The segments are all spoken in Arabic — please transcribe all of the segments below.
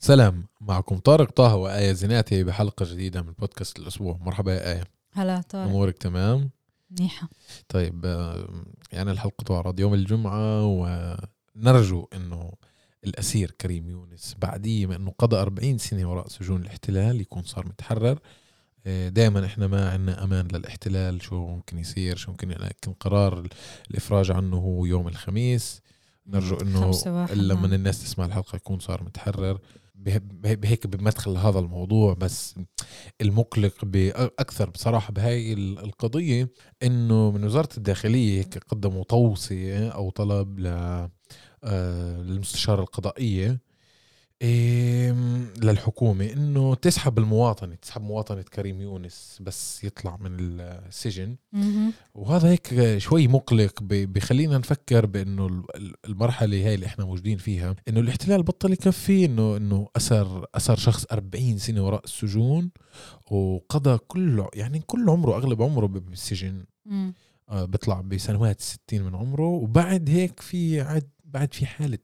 سلام معكم طارق طه وآية زيناتي بحلقة جديدة من بودكاست الأسبوع. مرحبا يا آية. هلا طارق. أمورك تمام؟ منيحة. طيب آه، يعني الحلقة تعرض يوم الجمعة ونرجو أنه الأسير كريم يونس بعديه ما أنه قضى 40 سنة وراء سجون الاحتلال يكون صار متحرر. دائما إحنا ما عندنا أمان للاحتلال شو ممكن يصير شو ممكن لكن قرار الإفراج عنه هو يوم الخميس. نرجو إنه لما نعم. الناس تسمع الحلقة يكون صار متحرر. بهيك بمدخل هذا الموضوع بس المقلق أكثر بصراحة بهاي ال- القضية إنه من وزارة الداخلية هيك قدموا توصية أو طلب آه، للمستشاره للحكومة إنه تسحب المواطنة تسحب مواطنة كريم يونس بس يطلع من السجن. وهذا هيك شوي مقلق بخلينا نفكر بإنه ال- ال- المرحلة هاي اللي إحنا موجودين فيها إنه الاحتلال بطل يكفي إنه إنه اسر اسر شخص 40 سنة وراء السجون وقضى كله يعني كل عمره أغلب عمره بالسجن. آه، بيطلع بسنوات 60 من عمره وبعد هيك في عد بعد في حالة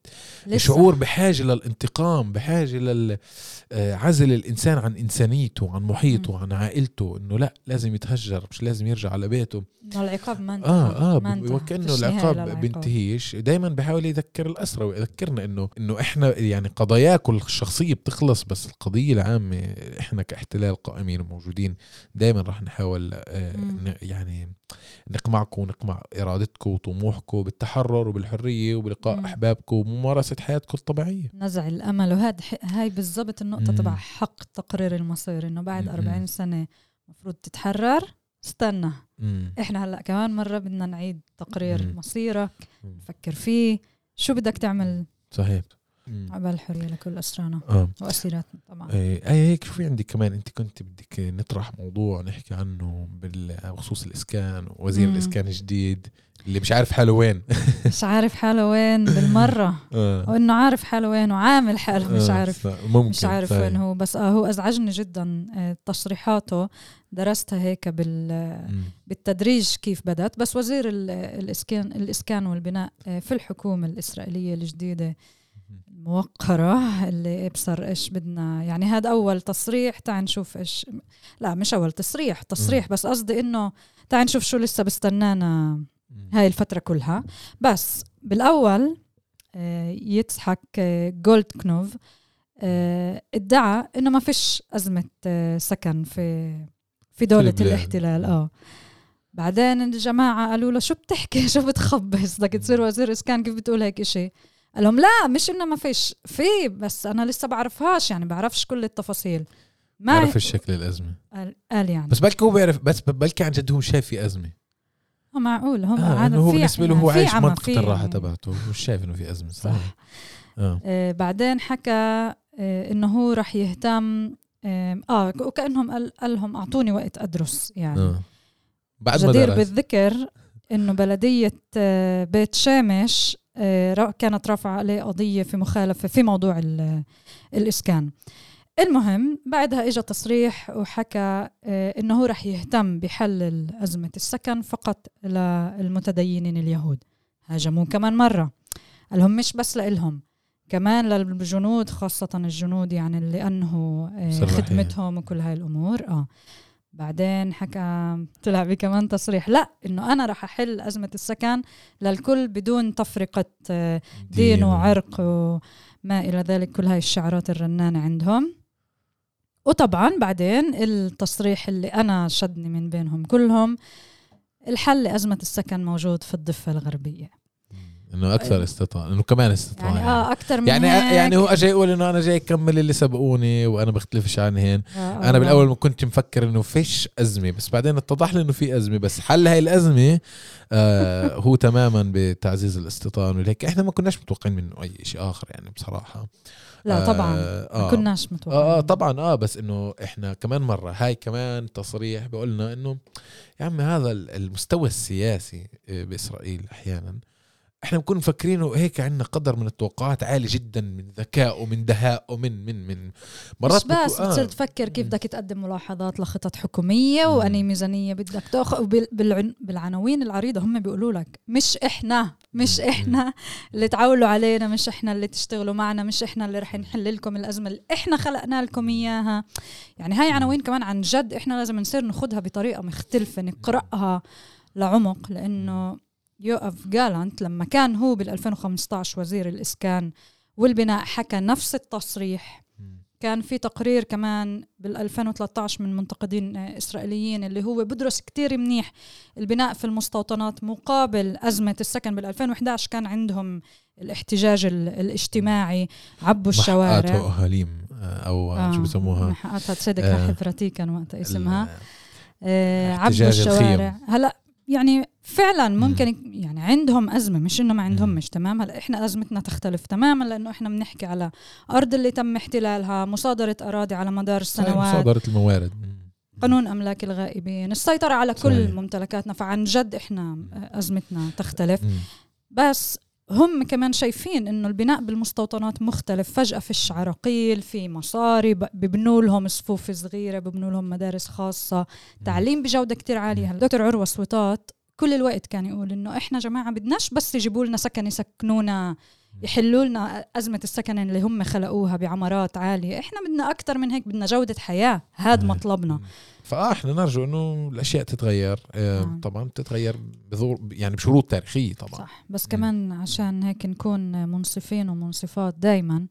لسه. شعور بحاجة للانتقام بحاجة للعزل الإنسان عن إنسانيته عن محيطه عن عائلته إنه لا لازم يتهجر مش لازم يرجع على بيته العقاب ما انتهى آه آه ما. وكأنه العقاب. بينتهيش دائما بحاول يذكر الاسرى ويذكرنا إنه إنه إحنا يعني قضاياكم الشخصيه بتخلص بس القضية العامة إحنا كاحتلال قائمين وموجودين دائما راح نحاول آه يعني نقمعكم ونقمع إرادتكم وطموحكم بالتحرر وبالحرية وبلقاء أحبابكم وممارسة حياتكم الطبيعية نزع الأمل وهذا هاي بالضبط النقطة مم. تبع حق تقرير المصير إنه بعد مم. 40 سنة المفروض تتحرر استنى مم. إحنا هلأ كمان مرة بدنا نعيد تقرير مم. مصيرك مم. نفكر فيه شو بدك تعمل صحيح. عبال الحرية لكل أسرانا آه. وأسيراتنا طبعا. إيه أي هيك شوفي عندك كمان أنت كنت بدك نطرح موضوع نحكي عنه بخصوص الإسكان وزير مم. الإسكان الجديد اللي مش عارف حاله وين. مش عارف حاله وين بالمرة. آه. وإنه عارف حاله وين وعامل حاله مش آه، عارف. ف- ممكن مش عارف طيب. وين هو. بس آه هو أزعجني جدا آه، تصريحاته. درستها هيك بال. بالتدريج كيف بدت بس وزير ال- الاسكان الإسكان والبناء آه، في الحكومة الإسرائيلية الجديدة الموقرة اللي ابصر إيش بدنا يعني هذا أول تصريح تعال نشوف إيش لا مش أول تصريح تصريح بس قصدي إنه تعال نشوف شو لسه بستنانا. هاي الفترة كلها. بس بالأول آه، يضحك آه، جولدكنوف آه، ادعى إنه ما فيش أزمة آه، سكن في في دولة. الاحتلال آه. بعدين الجماعة قالوا له شو بتحكي؟ شو بتخبص؟ بدك تصير وزير اسكان كيف بتقول هيك إشي. قال لهم لا مش إنه ما فيش. في بس أنا لسه بعرفهاش يعني بعرفش كل التفاصيل. ما عرف الشكل الأزمة. قال, قال يعني. بس بلكي هو بيعرف بس بلكي عن جد هو شايف في أزمة. آه، معقول هم آه عاد إنه هو بالنسبة له هو في عايش منطقة الراحة تبعته هو مش شايف إنه في أزمة صح صح. آه. آه، بعدين حكى آه، إنه هو رح يهتم آه آه، وكأنهم قال, لهم أعطوني وقت أدرس يعني. آه. بعد ما جدير درس. بالذكر إنه بلدية آه، بيت شامش آه، كانت رافعة عليه قضية في مخالفة في موضوع ال- الإسكان. المهم بعدها اجى تصريح وحكى آه، إنه هو رح يهتم بحل ازمه السكن فقط للمتدينين اليهود. هاجموه كمان مرة. قال لهم مش بس لإلهم كمان للجنود خاصة الجنود يعني اللي أنهوا آه،. خدمتهم وكل هاي الأمور. آه. بعدين حكى طلع بكمان تصريح لا إنه أنا رح أحل أزمة السكن للكل بدون تفرقة آه، دين وعرق وما إلى ذلك كل هاي الشعارات الرنانة عندهم. وطبعا بعدين التصريح اللي أنا شدني من بينهم كلهم الحل لأزمة السكن موجود في الضفة الغربية. إنه أكثر استطاع إنه كمان استطاع يعني آه أكثر من يعني هيك. يعني هو اجى يقول إنه أنا جاي أكمل اللي سبقوني وأنا بختلفش عنهن آه أنا آه. بالاول ما كنت مفكر إنه فيش أزمة بس بعدين اتضح لي إنه في أزمة بس حل هاي الأزمة آه هو تماما بتعزيز الاستيطان وهيك إحنا ما كناش متوقعين منه أي شيء آخر يعني بصراحة. لا طبعا. آه ما آه. كناش متوقعين. آه آه طبعا آه بس إنه إحنا كمان مرة هاي كمان تصريح بقولنا إنه يا عمي هذا المستوى السياسي آه، بإسرائيل أحيانا إحنا بنكون مفكرينه هيك عندنا قدر من التوقعات عالي جدا من ذكاء ومن دهاء ومن من من مرات مش بس بكو... آه. بتصير تفكر كيف بدك تقدم ملاحظات لخطط حكومية وأني ميزانية بدك تأخذ بالعناوين العريضة هم بيقولوا لك مش إحنا مش إحنا اللي تعولوا علينا مش إحنا اللي تشتغلوا معنا مش إحنا اللي رح نحل لكم الأزمة اللي إحنا خلقنا لكم إياها. يعني هاي عناوين كمان عن جد إحنا لازم نصير ناخذها بطريقة مختلفة نقرأها لعمق لأنه يوقف جالانت لما كان هو بال 2015 وزير الإسكان والبناء حكى نفس التصريح. كان في تقرير كمان بال 2013 من منتقدين إسرائيليين اللي هو بدرس كتير منيح البناء في المستوطنات مقابل أزمة السكن بال 2011 كان عندهم الاحتجاج الاجتماعي. عبوا الشوارع. أهاليم أو آه شو بسموها محقاتها تصدق آه حفرتي كان وقتها اسمها. آه عبوا الشوارع. هلا يعني فعلا ممكن يعني عندهم أزمة مش إنه ما عندهم مش تمام. هلأ إحنا أزمتنا تختلف تماما لأنه إحنا بنحكي على أرض اللي تم احتلالها مصادرة أراضي على مدار السنوات. مصادرة الموارد. قانون أملاك الغائبين. السيطرة على كل صحيح. ممتلكاتنا فعن جد إحنا أزمتنا تختلف. بس هم كمان شايفين إنه البناء بالمستوطنات مختلف. فجأة فيش عراقيل في مصاري ببنوا لهم صفوف صغيرة ببنوا لهم مدارس خاصة. تعليم بجودة كتير عالية. الدكتور عروة سويطات كل الوقت كان يقول إنه إحنا جماعة بدناش بس يجيبوا لنا سكن يسكنونا يحلوا لنا أزمة السكن اللي هم خلقوها بعمارات عالية. إحنا بدنا أكثر من هيك بدنا جودة حياة هذا مطلبنا. فآه إحنا نرجو إنه الأشياء تتغير آه. طبعا تتغير بظهور يعني بشروط تاريخية طبعا. صح. بس كمان عشان هيك نكون منصفين ومنصفات دائما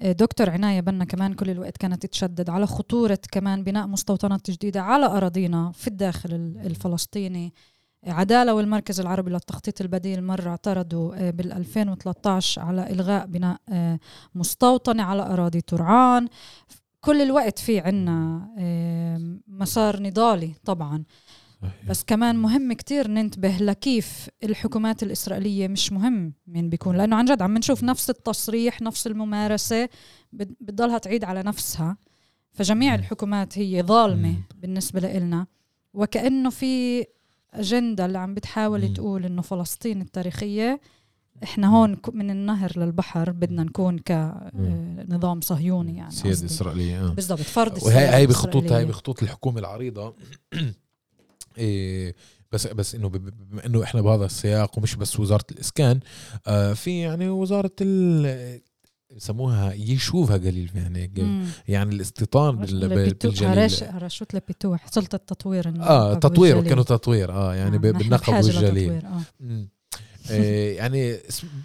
آه، دكتور عناية بنا كمان كل الوقت كانت تشدد على خطورة كمان بناء مستوطنات جديدة على أراضينا في الداخل الفلسطيني. عدالة والمركز العربي للتخطيط البديل مرة اعترضوا آه، بال 2013 على إلغاء بناء آه، مستوطنة على أراضي ترعان. كل الوقت في عنا مسار نضالي طبعا. بس كمان مهم كتير ننتبه لكيف الحكومات الإسرائيلية مش مهم مين بيكون لأنه عن جد عم نشوف نفس التصريح نفس الممارسة بتضلها تعيد على نفسها. فجميع الحكومات هي ظالمة بالنسبة لنا وكأنه في أجندة اللي عم بتحاول. تقول إنه فلسطين التاريخية. إحنا هون من النهر للبحر بدنا نكون كنظام آه، صهيوني يعني سيادة إسرائيلية آه. بالضبط فرض وهي هاي بخطوط هاي بخطوط الحكومة العريضة. إيه بس بس إنه بما إنه إحنا بهذا السياق ومش بس وزارة الإسكان آه في يعني وزارة بسموها يشوفها قليل يعني يعني الاستيطان بالجليل. رشوت لبيتوح سلطة تطوير آه تطوير كانوا تطوير آه يعني آه بالنقب والجليل. آه. آه يعني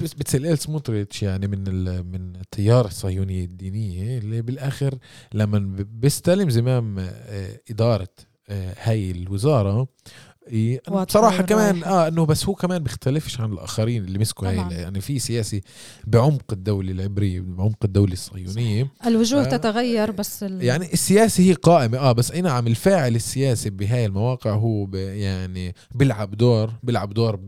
بتسليل سموتريتش يعني من من التيار الصهيوني الدينية اللي بالآخر لما بيستلم زمام آه إدارة آه الوزارة بصراحة كمان آه إنه بس هو كمان بيختلفش عن الآخرين اللي مسكوا هاي يعني في سياسي بعمق الدولة العبريه بعمق الدولة الصهيونية. الوجوه آه تتغير بس ال... يعني السياسة هي قائمة آه بس اي نعم الفاعل السياسي بهاي المواقع هو يعني بيلعب دور بيلعب دور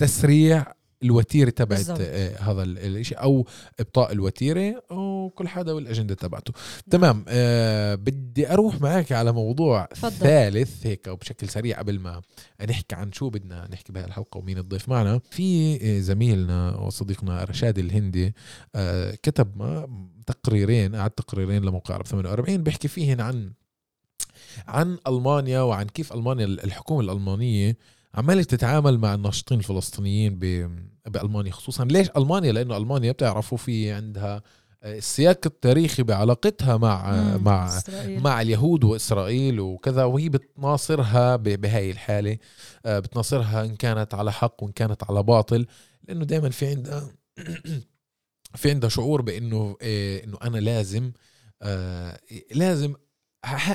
بتسريع الوتيرة تبعت آه هذا الشيء أو إبطاء الوتيرة وكل حدا والأجندة تبعته نعم. تمام آه بدي أروح معك على موضوع فضل. ثالث هيك بشكل سريع قبل ما نحكي عن شو بدنا نحكي بهالحلقة الحلقة ومين الضيف معنا في آه، زميلنا وصديقنا رشاد الهندي آه كتب تقريرين قعد تقريرين لموقع عرب 48 بيحكي فيهن عن عن ألمانيا وعن كيف ألمانيا الحكومة الألمانية عمالة تتعامل مع الناشطين الفلسطينيين بألمانيا خصوصا ليش ألمانيا لأنه ألمانيا بتعرفوا في عندها السياق التاريخي بعلاقتها مع مع إسرائيل. مع اليهود وإسرائيل وكذا وهي بتناصرها بهاي الحالة آه، بتناصرها إن كانت على حق وإن كانت على باطل لأنه دائما في عندها في عندها شعور بإنه آه، إنه أنا لازم آه، لازم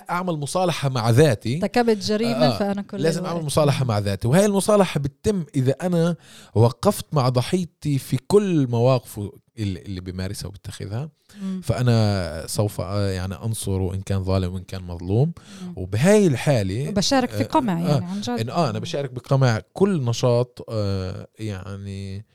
أعمل مصالحة مع ذاتي. ارتكبت جريمة آه فأنا كل لازم أعمل مصالحة مع ذاتي. وهي المصالحة بتتم إذا أنا وقفت مع ضحيتي في كل مواقفه اللي بيمارسها وبتخذها فأنا سوف آه، يعني انصره ان كان ظالم وإن كان مظلوم. وبهاي الحالة بشارك في قمع يعني آه عن جد. آه أنا بشارك بقمع كل نشاط آه يعني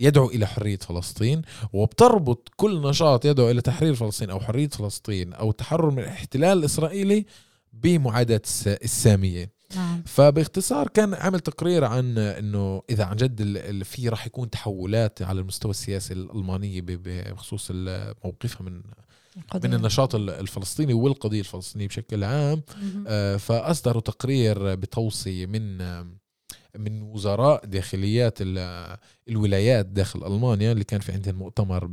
يدعو إلى حرية فلسطين وبتربط كل نشاط يدعو إلى تحرير فلسطين أو حرية فلسطين أو التحرر من الاحتلال الإسرائيلي بمعاداة السامية نعم فباختصار كان عمل تقرير عن إنه إذا عن جد في راح يكون تحولات على المستوى السياسي الالمانيه بخصوص موقفها من القضية. من النشاط ال- الفلسطيني والقضية الفلسطينية بشكل عام. آه، فأصدروا تقرير بتوصية من من وزراء داخليات ال- الولايات داخل ألمانيا اللي كان في عندهم مؤتمر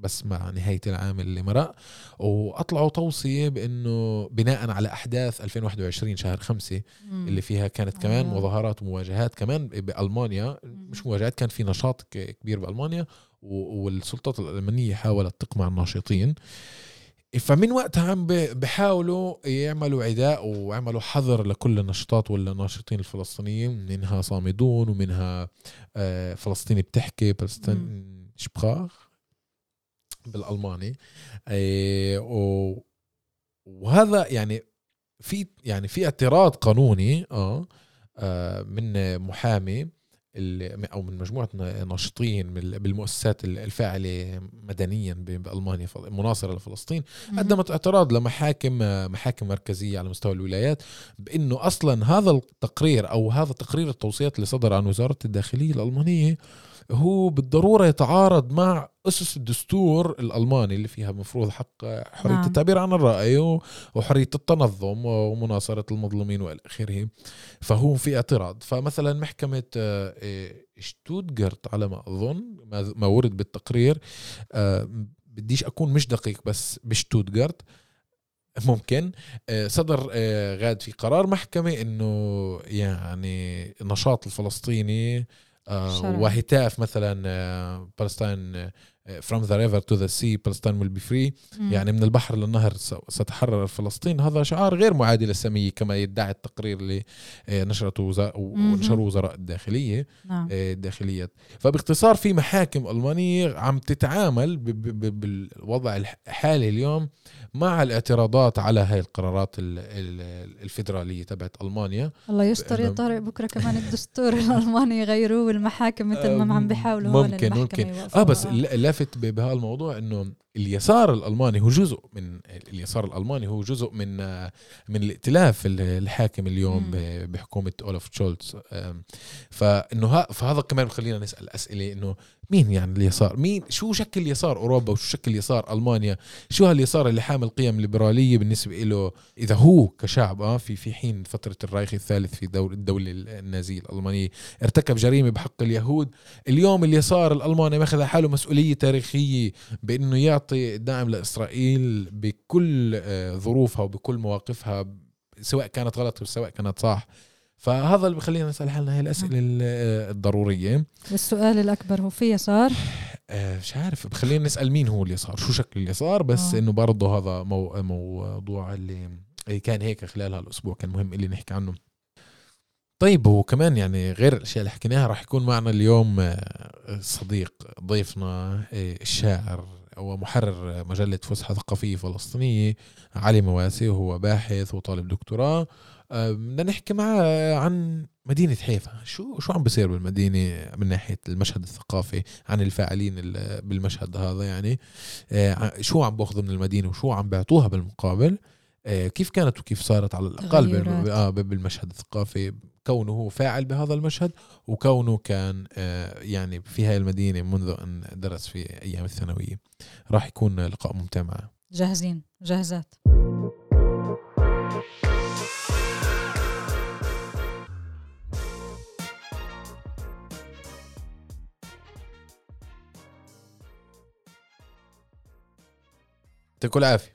بس مع نهاية العام اللي مرق وأطلعوا توصية بأنه بناء على أحداث 2021 شهر خمسة. اللي فيها كانت كمان آه. مظاهرات ومواجهات كمان بألمانيا مش مواجهات كان في نشاط كبير بألمانيا والسلطات الألمانية حاولت تقمع الناشطين فمن وقتها عم بحاولوا يعملوا عداء وعملوا حظر لكل النشاطات والناشطين الفلسطينيين منها صامدون ومنها آه، فلسطيني بتحكي فلسطين شبخاخ بالألماني. آه، وهذا يعني في يعني في اعتراض قانوني آه آه، من محامي أو من مجموعة ناشطين بال- بالمؤسسات الفاعلة مدنيا بألمانيا مناصرة لفلسطين. قدمت اعتراض لمحاكم محاكم مركزية على مستوى الولايات بإنه أصلا هذا التقرير أو هذا تقرير التوصيات اللي صدر عن وزارة الداخلية الألمانية هو بالضرورة يتعارض مع أسس الدستور الألماني اللي فيها مفروض حق حرية نعم. التعبير عن الرأي و- وحرية التنظم ومناصرة المظلومين وإلى آخره فهو في اعتراض فمثلا محكمة آه، آه، شتوتغارت على ما أظن ما- ورد بالتقرير آه، بديش أكون مش دقيق بس بشتوتغارت ممكن آه، صدر غاد في قرار محكمة إنه يعني النشاط الفلسطيني. وهتاف مثلا فلسطين from the river to the sea Palestine will be free مم. يعني من البحر للنهر ستحرر فلسطين هذا شعار غير معادي للسامية كما يدعي التقرير اللي آه، نشرته وزا- مهم. ونشروه وزراء الداخلية نعم آه، الداخليات فباختصار في محاكم ألمانية عم تتعامل بالوضع الحالي اليوم مع الاعتراضات على هاي القرارات ال- ال- الفيدرالية تبعت ألمانيا الله يستر يا طارق بكرة كمان الدستور الألماني يغيروه والمحاكم مثل ما عم بيحاولوا هون ممكن ممكن. آه بس اللافت ب- بهالموضوع إنه اليسار الألماني هو جزء من اليسار الألماني هو جزء من آه، من الائتلاف ال- الحاكم اليوم مم. بحكومة أولف شولتز فإنه فهذا كمان بخلينا نسأل أسئلة إنه مين يعني اليسار؟ مين؟ شو شكل يسار أوروبا وشو شكل يسار ألمانيا؟ شو هاليسار اللي حامل قيم ليبرالية بالنسبة له إذا هو كشعب آه في في حين فترة الرايخ الثالث في دول الدولة النازية الألمانية ارتكب جريمة بحق اليهود. اليوم اليسار الألماني ماخذ حاله مسؤولية تاريخية بإنه يعطي دعم لإسرائيل بكل آه، ظروفها وبكل مواقفها سواء كانت غلط أو سواء كانت صح. فهذا اللي بخلينا نسأل حالنا هي الأسئلة ال- آه، الضرورية. والسؤال الأكبر هو في يسار؟ آه، مش عارف. بخلينا نسأل مين هو اليسار؟ شو شكل اليسار؟ بس آه. إنه برضه هذا مو موضوع اللي اللي كان هيك خلال هالأسبوع. كان مهم اللي نحكي عنه. طيب وكمان يعني غير الأشياء اللي حكيناها راح يكون معنا اليوم صديق ضيفنا الشاعر ومحرر مجلة فسحة ثقافية فلسطينية علي مواسي. وهو باحث وطالب دكتوراه. بدنا نحكي معاه عن مدينة حيفا. شو شو عم بيصير بالمدينة من ناحية المشهد الثقافي عن الفاعلين ال- بالمشهد هذا يعني؟ آه، شو عم بأخذوا من المدينة وشو عم بيعطوها بالمقابل؟ آه، كيف كانت وكيف صارت على الأقل. آه، بالمشهد الثقافي؟ كونه هو فاعل بهذا المشهد وكونه كان آه، يعني في هاي المدينة منذ أن درس في أيام الثانوية. راح يكون لقاء ممتع معه. جاهزين. جاهزات. يعطيكم العافية.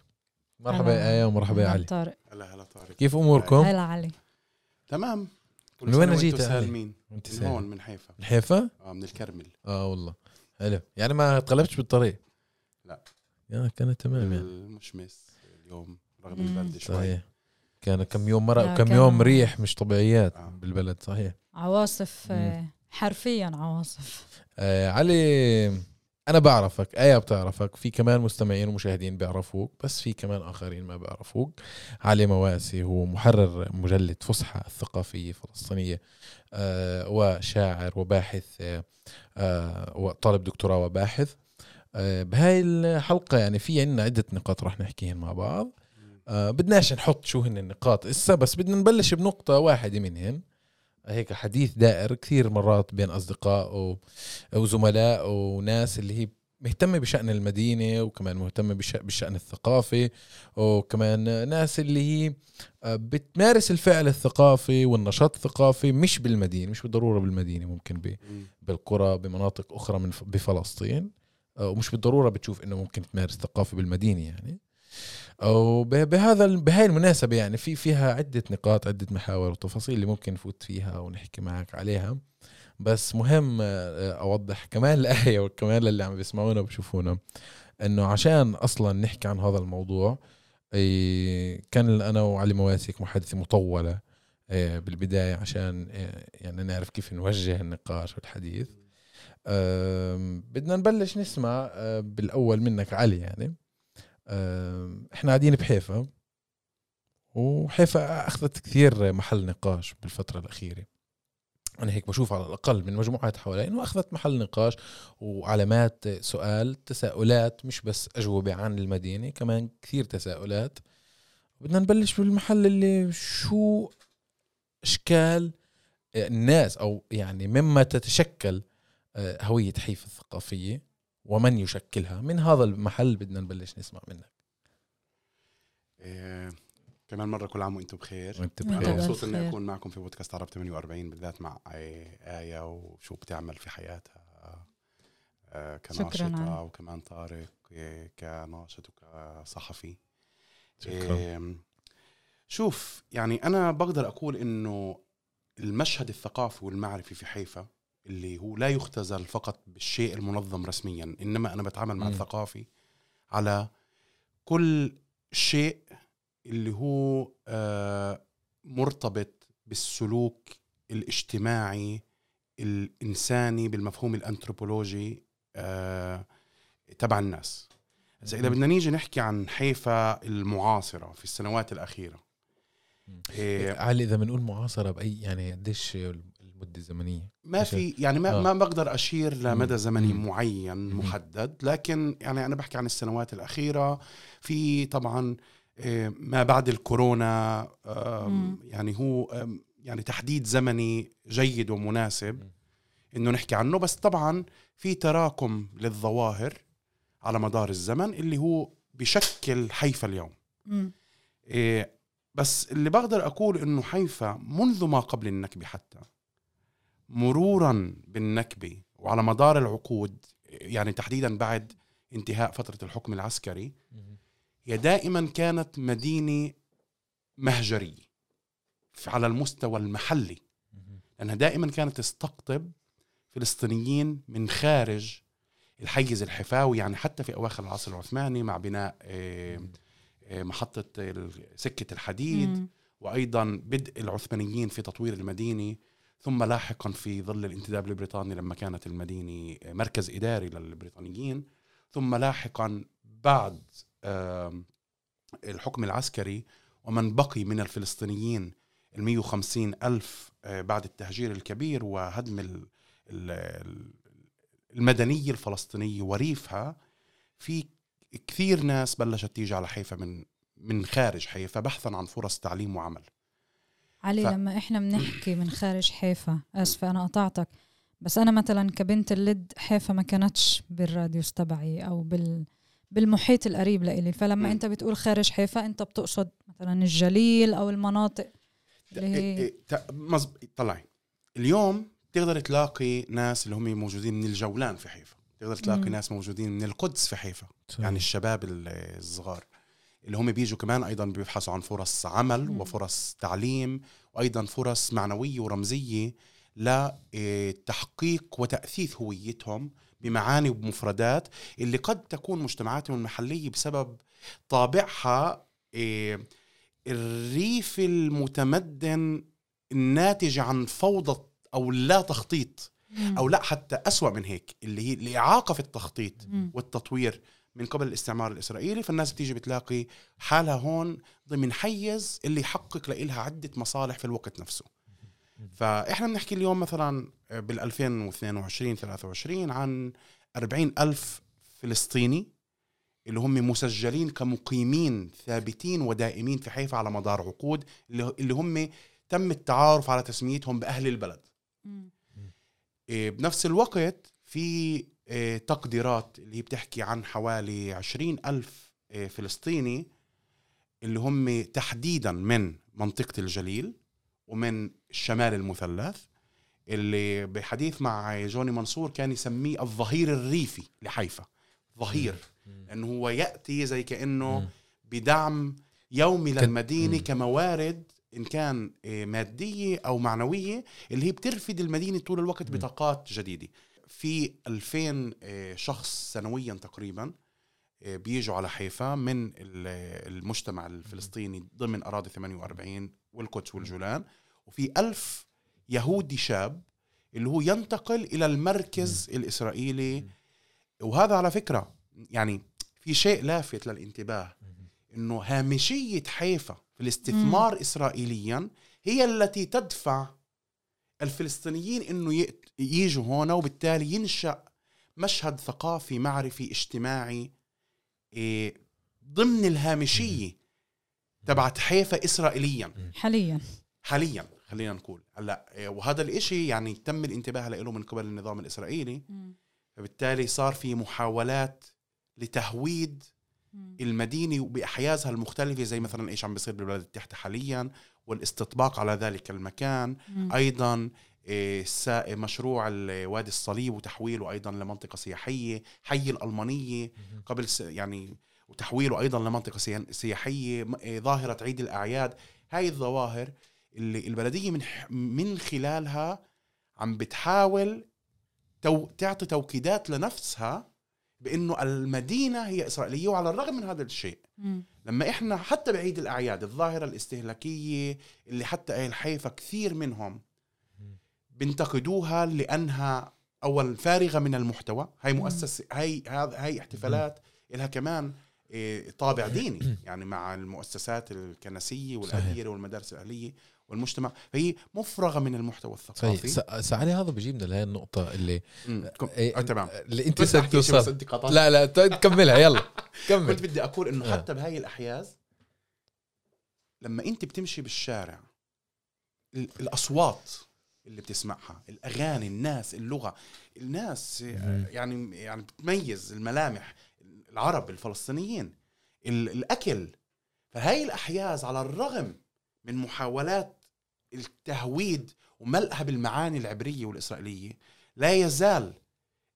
مرحبا يا آية ومرحبا يا علي. طارق. هلا هلا طارق. كيف أموركم؟ هلا علي. تمام. كل من وين جيت علي؟ سالمين. انت من. هون من حيفا. من حيفا؟ آه من الكرمل. آه والله. حلو. يعني ما تقلبتش بالطريق؟ لا. يا كانت تمام يعني. المشمس اليوم رغم. البرد شوي. صحيح. كان كم يوم مرق كان- يوم ريح مش طبيعيات آه. بالبلد. صحيح. عواصف مم. آه، حرفيا عواصف. آه علي أنا بعرفك إيه بتعرفك في كمان مستمعين ومشاهدين بيعرفوك بس في كمان آخرين ما بيعرفوك. علي مواسي هو محرر مجلة فسحة الثقافية الفلسطينية آه وشاعر وباحث آه وطالب دكتوراه وباحث. آه بهاي الحلقة يعني في عنا عدة نقاط رح نحكيهن مع بعض. بدناش نحط شو هن النقاط إسا بس بدنا نبلش بنقطة واحدة منهن. هيك حديث دائر كثير مرات بين أصدقاء و- وزملاء وناس اللي هي مهتمة بشأن المدينة وكمان مهتمة بش- بالشأن الثقافي وكمان ناس اللي هي آه، بتمارس الفعل الثقافي والنشاط الثقافي مش بالمدينة مش بالضرورة بالمدينة ممكن. بالقرى بمناطق أخرى من ف- بفلسطين آه، ومش بالضرورة بتشوف إنه ممكن تمارس ثقافة بالمدينة يعني أو ب- بهذا ال- بهاي المناسبة يعني في فيها عدة نقاط عدة محاور وتفاصيل اللي ممكن نفوت فيها ونحكي معك عليها. بس مهم آه، أوضح كمان الآية وكمان للي عم بيسمعونا وبشوفونا إنه عشان أصلا نحكي عن هذا الموضوع كان أنا وعلي مواسك محادثة مطولة إيه، بالبداية عشان إيه، يعني نعرف كيف نوجه النقاش والحديث. بدنا نبلش نسمع بالأول منك علي يعني. إحنا قاعدين بحيفا وحيفا أخذت كثير محل نقاش بالفترة الأخيرة. أنا هيك بشوف على الأقل من مجموعات حوالي إنه أخذت محل نقاش وعلامات سؤال تساؤلات مش بس أجوبة عن المدينة كمان كثير تساؤلات. بدنا نبلش بالمحل اللي شو إشكال الناس أو يعني مما تتشكل آه، هوية حيفا الثقافية. ومن يشكلها من هذا المحل بدنا نبلش نسمع منك إيه، كمان مرة كل عام وأنتم بخير وانت بخير. مبسوط إني. أكون معكم في بودكاست عرب 48 بالذات مع آية وشو بتعمل في حياتها آه، شكراً كناشطة علي. وكمان طارق إيه، كناشط وكصحفي شكرا إيه، شوف يعني أنا بقدر أقول إنه المشهد الثقافي والمعرفي في حيفا اللي هو لا يختزل فقط بالشيء المنظم رسميا إنما أنا بتعامل مع مم. الثقافي على كل شيء اللي هو آه، مرتبط بالسلوك الاجتماعي الإنساني بالمفهوم الأنثروبولوجي آه، تبع الناس إذا إذا بدنا نيجي نحكي عن حيفا المعاصرة في السنوات الأخيرة مم. إيه، علي إذا بنقول معاصرة بأي يعني قديش المده الزمنيه ما في يعني ما آه. ما بقدر أشير لمدى. زمني مم. معين. محدد لكن يعني أنا بحكي عن السنوات الأخيرة في طبعا إيه، ما بعد الكورونا. يعني هو يعني تحديد زمني جيد ومناسب. إنه نحكي عنه بس طبعا في تراكم للظواهر على مدار الزمن اللي هو بشكل حيفا اليوم. إيه بس اللي بقدر أقول إنه حيفا منذ ما قبل النكبة حتى مرورا بالنكبة وعلى مدار العقود يعني تحديدا بعد انتهاء فترة الحكم العسكري هي دائما كانت مدينة مهجرية على المستوى المحلي لأنها دائما كانت تستقطب فلسطينيين من خارج الحيز الحفاوي يعني حتى في أواخر العصر العثماني مع بناء إيه، محطة ال- سكة الحديد. وأيضا بدء العثمانيين في تطوير المدينة. ثم لاحقا في ظل الانتداب البريطاني لما كانت المدينة مركز إداري للبريطانيين ثم لاحقا بعد الحكم العسكري ومن بقي من الفلسطينيين ال 150 ألف آه، بعد التهجير الكبير وهدم ال- ال- المدنية الفلسطينية وريفها في كثير ناس بلشت تيجي على حيفا من من خارج حيفا بحثا عن فرص تعليم وعمل. علي ف- لما إحنا بنحكي من خارج حيفا آسفة أنا قطعتك بس أنا مثلا كبنت اللد حيفا ما كانتش بالراديوس تبعي أو بال بالمحيط القريب لإلي فلما مم. أنت بتقول خارج حيفا أنت بتقصد مثلا الجليل أو المناطق اللي إيه- هي إيه، مزب... طلعي اليوم تقدر تلاقي ناس اللي هم موجودين من الجولان في حيفا تقدر تلاقي مم. ناس موجودين من القدس في حيفا. يعني الشباب ال- الصغار اللي هم بيجوا كمان أيضا بيبحثوا عن فرص عمل. وفرص تعليم وأيضا فرص معنوية ورمزية لتحقيق وتأثيث هويتهم بمعاني وبمفردات اللي قد تكون مجتمعاتهم المحلية بسبب طابعها إيه، الريف المتمدن الناتج عن فوضى أو لا تخطيط. أو لا حتى أسوأ من هيك اللي هي الإعاقة في التخطيط. والتطوير من قبل الاستعمار الإسرائيلي فالناس بتيجي بتلاقي حالها هون ضمن حيز اللي يحقق لها عدة مصالح في الوقت نفسه فإحنا بنحكي اليوم مثلا بال 2022 23 عن 40 ألف فلسطيني اللي هم مسجلين كمقيمين ثابتين ودائمين في حيفا على مدار عقود اللي اللي هم تم التعارف على تسميتهم بأهل البلد. إيه، بنفس الوقت في تقديرات اللي هي بتحكي عن حوالي عشرين ألف إيه، فلسطيني اللي هم تحديدا من منطقة الجليل ومن الشمال المثلث اللي بحديث مع جوني منصور كان يسميه الظهير الريفي لحيفا ظهير لأنه هو يأتي زي كأنه. بدعم يومي للمدينة. كموارد إن كان إيه، مادية أو معنوية اللي هي بترفد المدينة طول الوقت. بطاقات جديدة في 2000 إيه، شخص سنويا تقريبا إيه، بيجوا على حيفا من ال- المجتمع الفلسطيني ضمن أراضي 48 والقدس والجولان وفي ألف يهودي شاب اللي هو ينتقل إلى المركز الإسرائيلي. وهذا على فكرة يعني في شيء لافت للانتباه إنه هامشية حيفا في الاستثمار اسرائيليا هي التي تدفع الفلسطينيين إنه يأت- يجوا هنا وبالتالي ينشأ مشهد ثقافي معرفي اجتماعي إيه، ضمن الهامشية تبعت حيفا اسرائيليا. حاليا. حاليا خلينا نقول. هلأ إيه، وهذا الإشي يعني تم الانتباه له من قبل النظام الإسرائيلي. فبالتالي صار في محاولات لتهويد المدينة بأحيازها المختلفة زي مثلا إيش عم بيصير بالبلد التحت حاليا والإستطباق على ذلك المكان. أيضا سا- مشروع ال- وادي الصليب وتحويله أيضا لمنطقة سياحية حي الألمانية قبل يعني وتحويله أيضا لمنطقة سيا- سياحية م- إيه، ظاهرة عيد الأعياد. هاي الظواهر اللي البلدية من من خلالها عم بتحاول تو تعطي توكيدات لنفسها بإنه المدينة هي إسرائيلية وعلى الرغم من هذا الشيء لما إحنا حتى بعيد الأعياد الظاهرة الاستهلاكية اللي حتى أهل حيفا كثير منهم بينتقدوها لأنها أول فارغة من المحتوى. هاي مؤسسه هاي هذا هاي احتفالات لها كمان إيه، طابع ديني. يعني مع المؤسسات الكنسية والأديرة والمدارس الأهلية والمجتمع. فهي مفرغة من المحتوى الثقافي. سعلي هذا بيجيبنا لهي النقطة اللي. كم- إيه، آه تمام. اللي انت توصل. لا لا ت- كملها يلا. كمل. كنت بدي أقول إنه آه. حتى بهاي الأحياز لما أنت بتمشي بالشارع ال- الأصوات اللي بتسمعها الأغاني الناس اللغة. الناس مم. يعني يعني بتميز الملامح العرب الفلسطينيين ال- الأكل. فهاي الأحياز على الرغم من محاولات التهويد وملئها بالمعاني العبرية والإسرائيلية لا يزال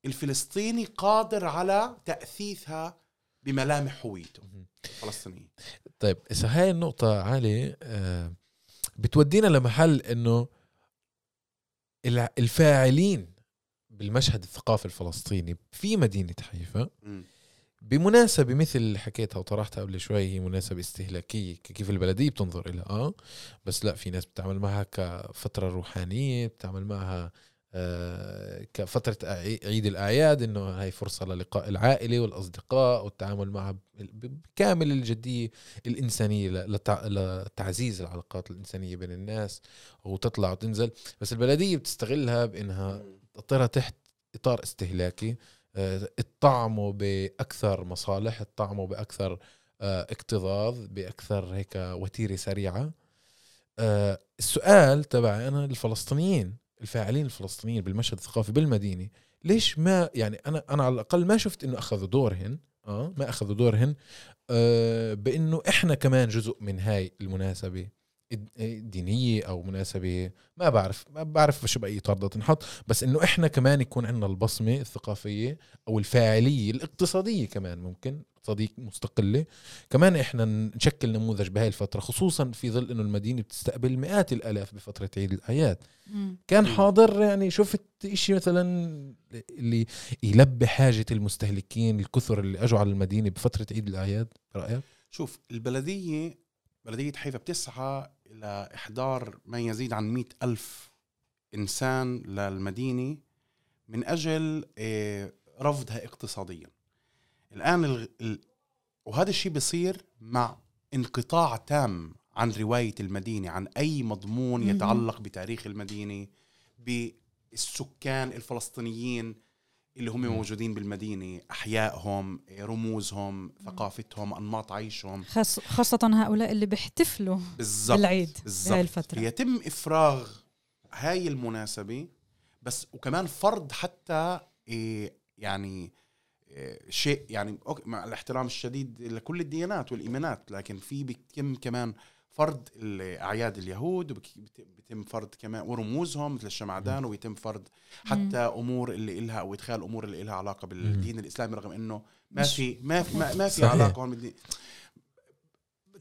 الفلسطيني قادر على تأثيثها بملامح هويته الفلسطينية. طيب إذا هاي النقطة عالية آه، بتودينا لمحل إنه الفاعلين بالمشهد الثقافي الفلسطيني في مدينة حيفا. بمناسبة مثل اللي حكيتها وطرحتها قبل شوي هي مناسبة استهلاكية كيف البلدية بتنظر إلها آه بس لا في ناس بتعمل معها كفترة روحانية بتعمل معها كفترة أعي- عيد الأعياد إنه هاي فرصة للقاء العائلة والأصدقاء والتعامل معها بكامل الجدية الإنسانية لتعزيز العلاقات الإنسانية بين الناس وتطلع وتنزل. بس البلدية بتستغلها بإنها تحطها تحت إطار استهلاكي. آه، اطعموا بأكثر مصالح اطعموا بأكثر آه، اكتظاظ بأكثر هيك وتيرة سريعة. آه، السؤال تبعي أنا الفلسطينيين الفاعلين الفلسطينيين بالمشهد الثقافي بالمدينة ليش ما يعني أنا أنا على الأقل ما شفت إنه أخذوا دورهن آه ما أخذوا دورهن آه بإنه إحنا كمان جزء من هاي المناسبة الدينية أو مناسبة ما بعرف ما بعرف شو بأي اطار بدها تنحط بس إنه إحنا كمان يكون عندنا البصمة الثقافية أو الفاعلية الإقتصادية كمان ممكن اقتصاديه مستقلة. كمان إحنا نشكل نموذج بهاي الفترة خصوصا في ظل إنه المدينة بتستقبل مئات الآلاف بفترة عيد الاعياد كان. حاضر يعني شفت إشي مثلا اللي يلبي حاجة المستهلكين الكثر اللي أجوا على المدينة بفترة عيد الأعياد رايك شوف البلدية بلدية حيفا بتسعى إلى إحضار ما يزيد عن مئة ألف إنسان للمدينة من أجل آه، رفضها اقتصاديا. الآن ال... ال... وهذا الشيء بيصير مع انقطاع تام عن رواية المدينة عن أي مضمون. يتعلق بتاريخ المدينة بالسكان الفلسطينيين اللي هم موجودين بالمدينة أحيائهم رموزهم ثقافتهم أنماط عيشهم. خاص خاصة هؤلاء اللي بيحتفلوا بالضبط بالعيد بهاي بالضبط. الفترة. يتم إفراغ هاي المناسبة بس وكمان فرض حتى إيه يعني شيء يعني أوكي، مع الاحترام الشديد لكل الديانات والإيمانات لكن في بيتم كمان فرض اعياد اليهود وبيتم فرض كمان ورموزهم مثل الشمعدان ويتم فرض حتى أمور اللي إلها أو إدخال أمور اللي إلها علاقة بالدين الإسلامي رغم إنه ما في ما في ما, ما في. علاقة هون بالدين.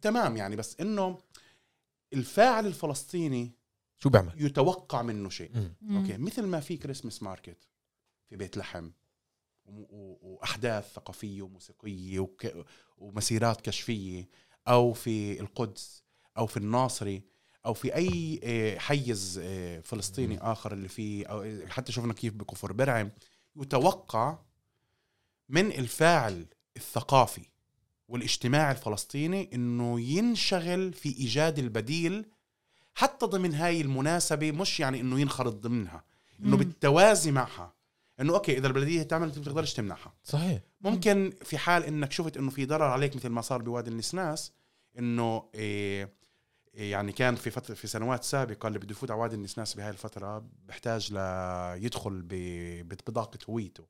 تمام يعني بس إنه الفاعل الفلسطيني شو بيعمل؟ يتوقع منه شيء. okay مثل ما في Christmas market في بيت لحم وأحداث ثقافية وموسيقية. ومسيرات كشفية أو في القدس أو في الناصري أو في أي آه، حيز آه، فلسطيني آخر اللي فيه أو حتى شفنا كيف بكفر برعم يتوقع من الفاعل الثقافي والاجتماعي الفلسطيني إنه ينشغل في إيجاد البديل حتى ضمن هاي المناسبة مش يعني إنه ينخرط ضمنها إنه. بالتوازي معها إنه أوكي إذا البلدية تعمل أنت بتقدرش تمنعها. صحيح. ممكن في حال إنك شفت إنه في ضرر عليك مثل ما صار بوادي النسناس إنه إيه يعني كان في فترة في سنوات سابقة اللي بده يفوت على وادي النسناس بهاي الفترة بحتاج ليدخل ب- ببطاقه هويته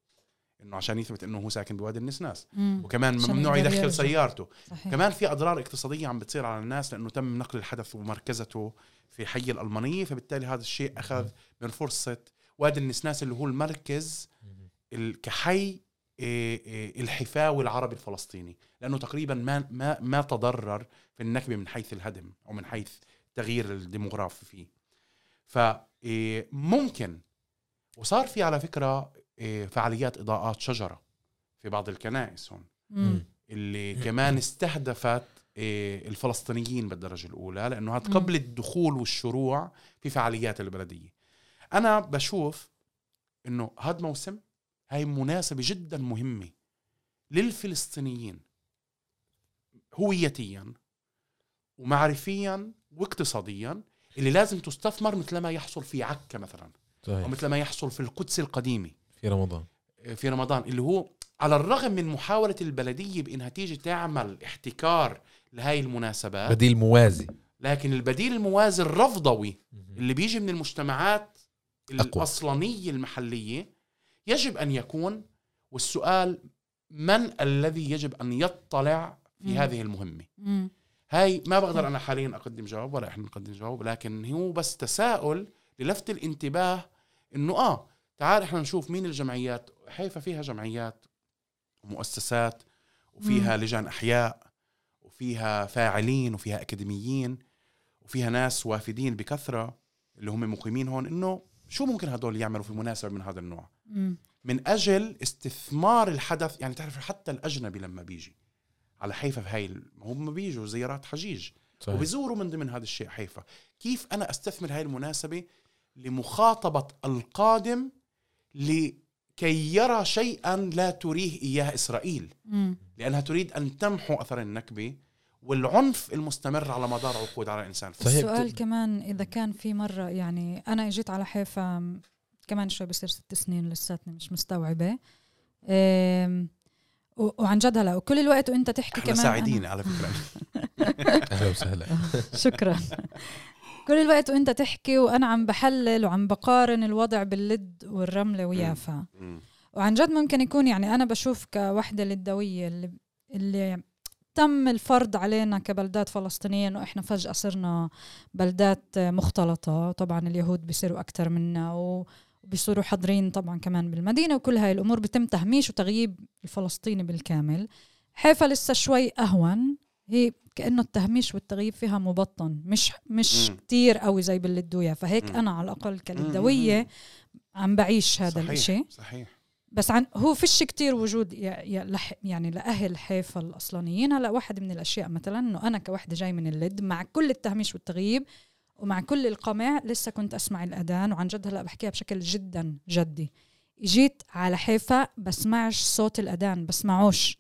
إنه عشان يثبت إنه هو ساكن بوادي النسناس. مم. وكمان ممنوع يدخل يرجع. سيارته. صحيح. كمان في أضرار اقتصادية عم بتصير على الناس لإنه تم نقل الحدث ومركزته في حي الألمانية فبالتالي هذا الشيء أخذ من فرصة وادي النسناس اللي هو المركز ال- كحي إيه، إيه، الحفاوي العربي الفلسطيني. لأنه تقريبا ما ما ما تضرر في النكبة من حيث الهدم أو من حيث تغيير الديموغرافي فيه. فممكن وصار في على فكرة فعاليات إضاءات شجرة في بعض الكنائس هون. مم. اللي كمان استهدفت الفلسطينيين بالدرجة الأولى. لأنه هذا. قبل الدخول والشروع في فعاليات البلدية. أنا بشوف إنه هذا موسم هاي مناسبة جدا مهمة للفلسطينيين هويتيا ومعرفيا واقتصاديا اللي لازم تستثمر مثل ما يحصل في عكا مثلا صحيح. ومثل ما يحصل في القدس القديمة. في رمضان. في رمضان اللي هو على الرغم من محاولة البلدية بإنها تيجي تعمل احتكار لهاي المناسبات بديل موازي. لكن البديل الموازي الرفضوي اللي بيجي من المجتمعات أقوى. الأصلانية المحلية يجب أن يكون والسؤال من الذي يجب أن يطلع في مم. هذه المهمة مم. هاي ما بقدر أنا حاليا أقدم جواب ولا إحنا نقدم جواب لكن هو بس تساؤل للفت الانتباه إنه آه تعال إحنا نشوف مين الجمعيات حيفا فيها جمعيات ومؤسسات وفيها لجان أحياء وفيها فاعلين وفيها أكاديميين وفيها ناس وافدين بكثرة اللي هم مقيمين هون إنه شو ممكن هدول يعملوا في مناسبة من هذا النوع مم. من أجل استثمار الحدث يعني تعرف حتى الأجنبي لما بيجي على حيفا في هاي ال- هم بيجوا زيارات حجيج صحيح وبيزوروا من ضمن هذا الشيء حيفا كيف أنا أستثمر هاي المناسبة لمخاطبة القادم لكي يرى شيئا لا تريه إياه إسرائيل مم. لأنها تريد أن تمحو أثر النكبة والعنف المستمر على مدار عقود على الإنسان. صحيح. السؤال كمان إذا كان في مرة يعني أنا إجيت على حيفا كمان شوي بصير ست سنين لساتني مش و- وعن جد هلا وكل الوقت وأنت تحكي إحنا كمان ساعدين على فكرة. أهلا وسهلا. شكرا. كل الوقت وأنت تحكي وأنا عم بحلل وعم بقارن الوضع باللد والرملة ويافا. وعن جد ممكن يكون يعني أنا بشوف كوحدة للدوية اللي اللي تم الفرض علينا كبلدات فلسطينيه انه إحنا فجأة صرنا بلدات مختلطة طبعا اليهود بيصيروا أكثر منا وبيصيروا حاضرين طبعا كمان بالمدينة وكل هاي الأمور بتم تهميش وتغييب الفلسطيني بالكامل حيفا لسه شوي أهون هي كأنه التهميش والتغييب فيها مبطن مش مش مم. كتير قوي زي باللدوية فهيك مم. أنا على الأقل. كلدويه عم بعيش هذا. الإشي صحيح بس عن هو فيش كتير وجود يعني لأهل حيفا الأصلانيين. هلا واحد من الأشياء مثلا إنه أنا كوحدة جاي من اللد مع كل التهميش والتغييب ومع كل القمع لسه كنت أسمع الأذان وعن جد هلا بحكيها بشكل جدا جدي. جيت على حيفا بسمعش صوت الأذان بسمعوش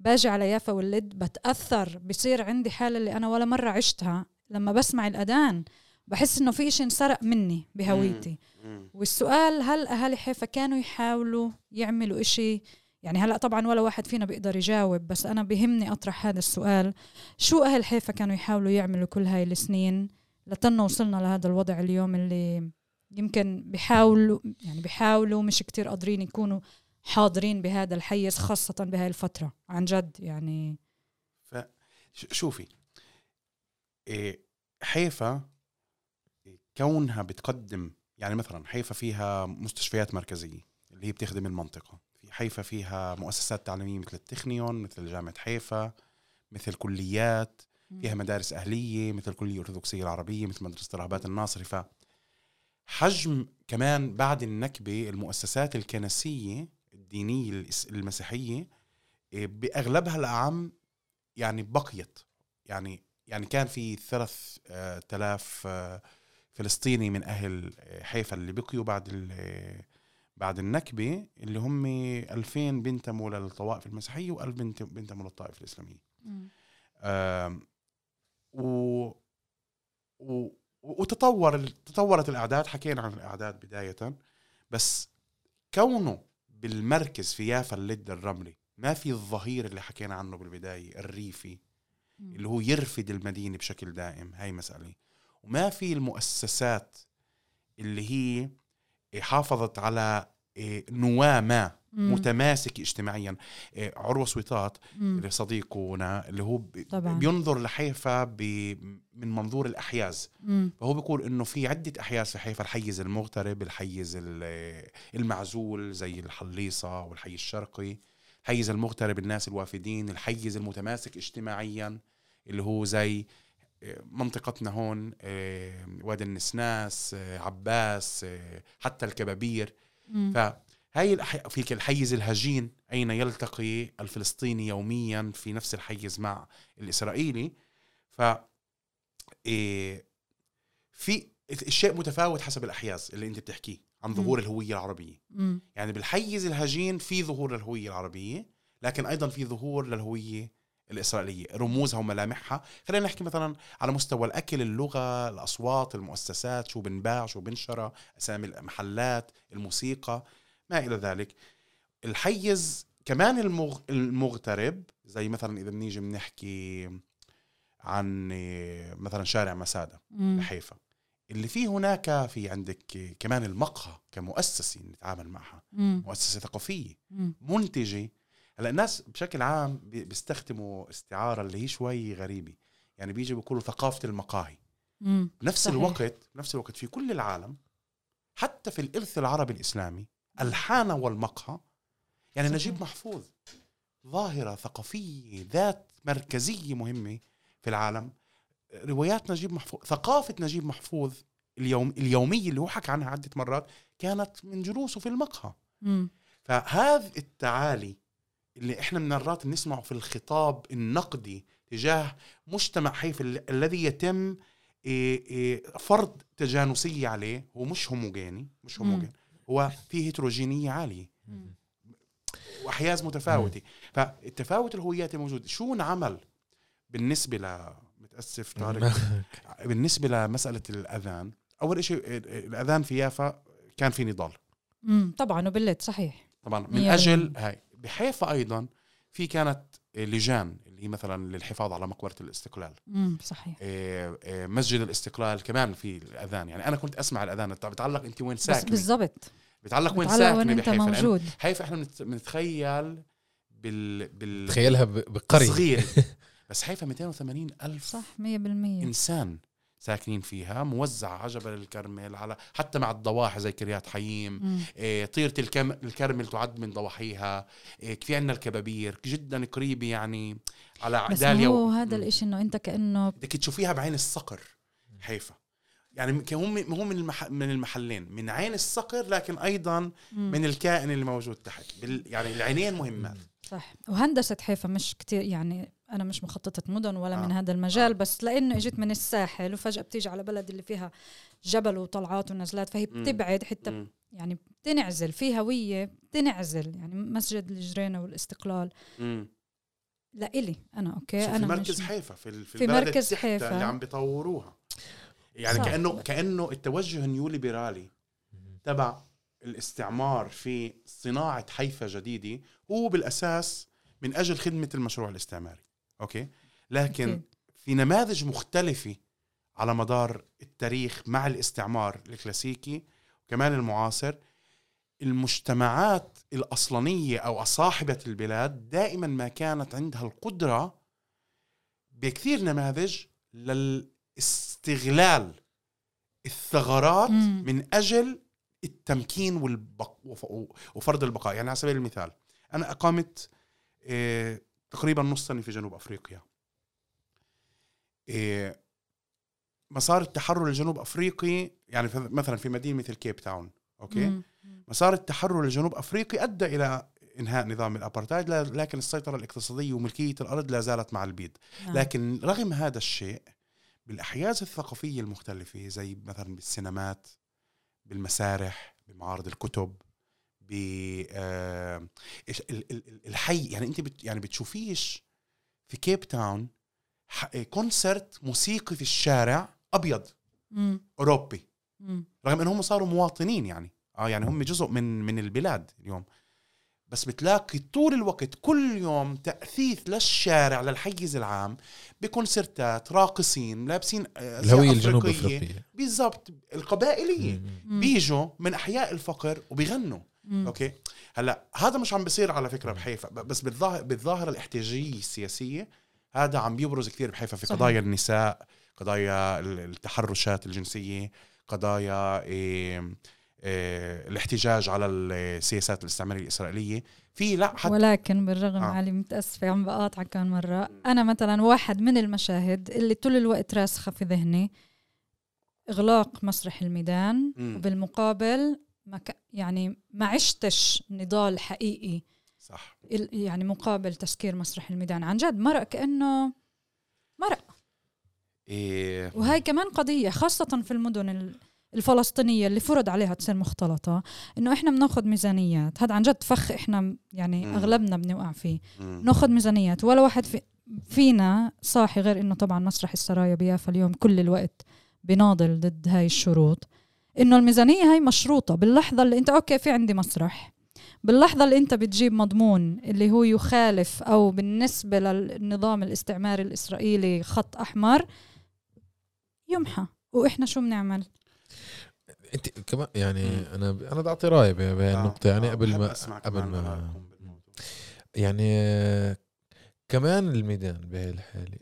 باجي على يافا واللد بتأثر بصير عندي حالة اللي أنا ولا مرة عشتها. لما بسمع الأذان بحس إنه في إشي انسرق مني بهويتي. والسؤال هل أهالي حيفا كانوا يحاولوا يعملوا إشي؟ يعني هلأ طبعا ولا واحد فينا بيقدر يجاوب بس أنا بهمني أطرح هذا السؤال. شو أهل حيفا كانوا يحاولوا يعملوا كل هاي السنين لتنا وصلنا لهذا الوضع اليوم اللي يمكن بيحاولوا يعني بيحاولوا مش كتير قادرين يكونوا حاضرين بهذا الحيز خاصة بهاي الفترة. عن جد يعني. ش- شوفي. إيه، حيفا كونها بتقدم يعني مثلا حيفا فيها مستشفيات مركزية اللي هي بتخدم المنطقة. في حيفا فيها مؤسسات تعليمية مثل التخنيون مثل جامعة حيفا مثل كليات فيها مدارس أهلية مثل الكلية الأرثوذكسية العربية مثل مدرسة رهبات الناصري. ف حجم كمان بعد النكبة المؤسسات الكنسية الدينية الإس- المسيحية إيه، بأغلبها الأعم يعني بقيت. يعني يعني كان في ثلاث آه، تلاف آه، فلسطيني من أهل آه، حيفا اللي بقيوا بعد ال- آه، بعد النكبة اللي هم 2000 بنتموا للطوائف المسيحية و1000 بنت بنتموا للطائفة الإسلامية. آم، و و وتطور تطورت الأعداد حكينا عن الأعداد بداية بس كونه بالمركز في يافا اللد الرملي ما في الظهير اللي حكينا عنه بالبداية الريفي اللي هو يرفد المدينة بشكل دائم هاي مسألة. وما في المؤسسات اللي هي حافظت على إيه، نواة ما. متماسك اجتماعيا إيه، عروة سويطات. اللي صديقنا اللي هو طبعاً. بينظر لحيفا. من منظور الأحياز مم. فهو بيقول إنه في عدة أحياز في حيفا الحيز المغترب الحيز ال- المعزول زي الحليصة والحي الشرقي الحيز المغترب الناس الوافدين الحيز المتماسك اجتماعيا اللي هو زي منطقتنا هون آه، وادي النسناس آه، عباس آه، حتى الكبابير. فهي في الحيز الهجين أين يلتقي الفلسطيني يوميا في نفس الحيز مع الإسرائيلي ف في الشيء متفاوت حسب الأحياز اللي أنت بتحكيه عن ظهور الهوية العربية مم. يعني بالحيز الهجين في ظهور للهوية العربية لكن أيضا في ظهور للهوية الإسرائيلية رموزها وملامحها خلينا نحكي مثلا على مستوى الأكل اللغة الأصوات المؤسسات شو بنباع شو بنشرى أسامي المحلات الموسيقى ما إلى ذلك الحيز كمان المغ... المغترب زي مثلا إذا بنيجي بنحكي عن مثلا شارع مسادة. بحيفا اللي فيه هناك في عندك كمان المقهى كمؤسسة نتعامل معها مم. مؤسسة ثقافية مم. منتجة هلأ الناس بشكل عام بي- بيستخدموا استعارة اللي هي شوي غريبة يعني بيجي بيقولوا ثقافة المقاهي مم. بنفس صحيح. الوقت بنفس الوقت في كل العالم حتى في الإرث العربي الإسلامي الحانة والمقهى يعني صحيح. نجيب محفوظ ظاهرة ثقافية ذات مركزية مهمة في العالم روايات نجيب محفوظ ثقافة نجيب محفوظ اليوم اليومية اللي هو حكى عنها عدة مرات كانت من جلوسه في المقهى. فهذا التعالي اللي إحنا مرات بنسمعه في الخطاب النقدي تجاه مجتمع حيف ال- الذي يتم إيه إيه فرض تجانسية عليه. هو مش هوموجيني مش. هوموجين هو فيه هيتروجينية عالية. مم. وأحياز متفاوتة. فالتفاوت الهوياتي موجود. شو انعمل بالنسبة ل متأسف طارق. بالنسبة لمسألة الأذان. أول شيء الأذان في يافا كان في نضال. مم. طبعا وبالليل صحيح. طبعا من أجل. هاي. بحيفا أيضا في كانت لجان اللي هي مثلا للحفاظ على مقبرة الاستقلال. مم. صحيح. إيه، إيه، مسجد الاستقلال كمان في الأذان. يعني أنا كنت أسمع الأذان. بتعلق أنت وين؟ بس ساكنة. بالضبط. بتعلق وين؟ بتعلق وين ساكنه انت بحيفا موجود. حيفا إحنا بنت- بنتخيل بال بال تخيلها ب- بقرية صغير بس حيفا 280 ألف صح 100% إنسان. ساكنين فيها موزع على جبل الكرمل على حتى مع الضواحي زي كريات حييم. إيه طيرة الكم الكرمل تعد من ضواحيها إيه في عندنا الكبابير جدا قريبة يعني على بس داليا هو و- هذا مم. الإشي إنه أنت كأنه بدك تشوفيها بعين الصقر حيفا يعني هم هم من المح... من المحلين من عين الصقر لكن أيضا مم. من الكائن اللي موجود تحت بال... يعني العينين مهمات صح وهندسة حيفا مش كتير يعني أنا مش مخططة مدن ولا آه. من هذا المجال بس لأنه إجيت من الساحل وفجأة بتيجي على بلد اللي فيها جبل وطلعات ونزلات فهي. بتبعد حتى مم. يعني بتنعزل في هوية بتنعزل يعني مسجد الجرينة والاستقلال مم. لإلي أنا okay شوف في مركز مش حيفا في في, في البلد مركز حيفا. اللي عم بيطوروها يعني صح. كانه كأنه التوجه النيوليبرالي تبع الاستعمار في صناعة حيفا جديدة هو بالأساس من أجل خدمة المشروع الاستعماري okay لكن. في نماذج مختلفة على مدار التاريخ مع الاستعمار الكلاسيكي وكمان المعاصر المجتمعات الأصلانية أو صاحبة البلاد دائما ما كانت عندها القدرة بكثير نماذج للاستغلال الثغرات مم. من أجل التمكين والبق... وف- وفرض البقاء يعني على سبيل المثال أنا أقامت آه، تقريبا نص سنة في جنوب أفريقيا آه، مسار التحرر الجنوب أفريقي يعني مثلا في مدينة مثل كيب تاون okay مم. مسار التحرر الجنوب أفريقي أدى إلى إنهاء نظام الابارتايد لا- لكن السيطرة الاقتصادية وملكية الأرض لا زالت مع البيض نعم. لكن رغم هذا الشيء بالاحياز الثقافية المختلفة زي مثلا بالسينمات بالمسارح بمعارض الكتب الحي يعني أنت بت يعني بتشوفيش في كيب تاون ح- concert موسيقي في الشارع أبيض مم. أوروبي مم. رغم انهم صاروا مواطنين يعني آه يعني هم جزء من من البلاد اليوم بس بتلاقي طول الوقت كل يوم تأثيث للشارع للحيز العام بكونسرتات راقصين لابسين آه، الهوية الجنوب أفريقية. أفريقية بالضبط القبائلية. بيجوا من أحياء الفقر وبيغنوا مم. أوكي هلأ هذا مش عم بيصير على فكرة بحيفا بس بالظاهر بالظاهره الاحتجاجية السياسية هذا عم بيبرز كثير بحيفا في صحيح. قضايا النساء قضايا ال- التحرشات الجنسية قضايا إيه إيه الاحتجاج على السياسات الاستعمارية الإسرائيلية في لا حتى ولكن بالرغم آه. علي متأسفة عم بقاطعك كم مرة أنا مثلا واحد من المشاهد اللي طول الوقت راسخة في ذهني إغلاق مسرح الميدان مم. وبالمقابل ما ك... يعني ما عشتش نضال حقيقي صح. ال- يعني مقابل تسكير مسرح الميدان. عن جد مرق كأنه مرق. إيه. وهي كمان قضية خاصة في المدن ال- الفلسطينية اللي فرض عليها تصير مختلطة إنه إحنا بناخد ميزانيات. هذا عن جد فخ إحنا يعني مم. أغلبنا بنوقع فيه. ناخذ ميزانيات. ولا واحد في فينا صاحي غير إنه طبعا مسرح السرايا بيافا اليوم كل الوقت بناضل ضد هاي الشروط. إنه الميزانية هاي مشروطة. باللحظة اللي أنت okay في عندي مسرح. باللحظة اللي أنت بتجيب مضمون اللي هو يخالف أو بالنسبة للنظام الاستعماري الإسرائيلي خط أحمر يمحى. وإحنا شو بنعمل؟ أنت كمان يعني مم. أنا أنا بدي اعطي راي بهي آه، النقطة. يعني آه، قبل ما قبل ما. يعني كمان الميدان بهي الحالة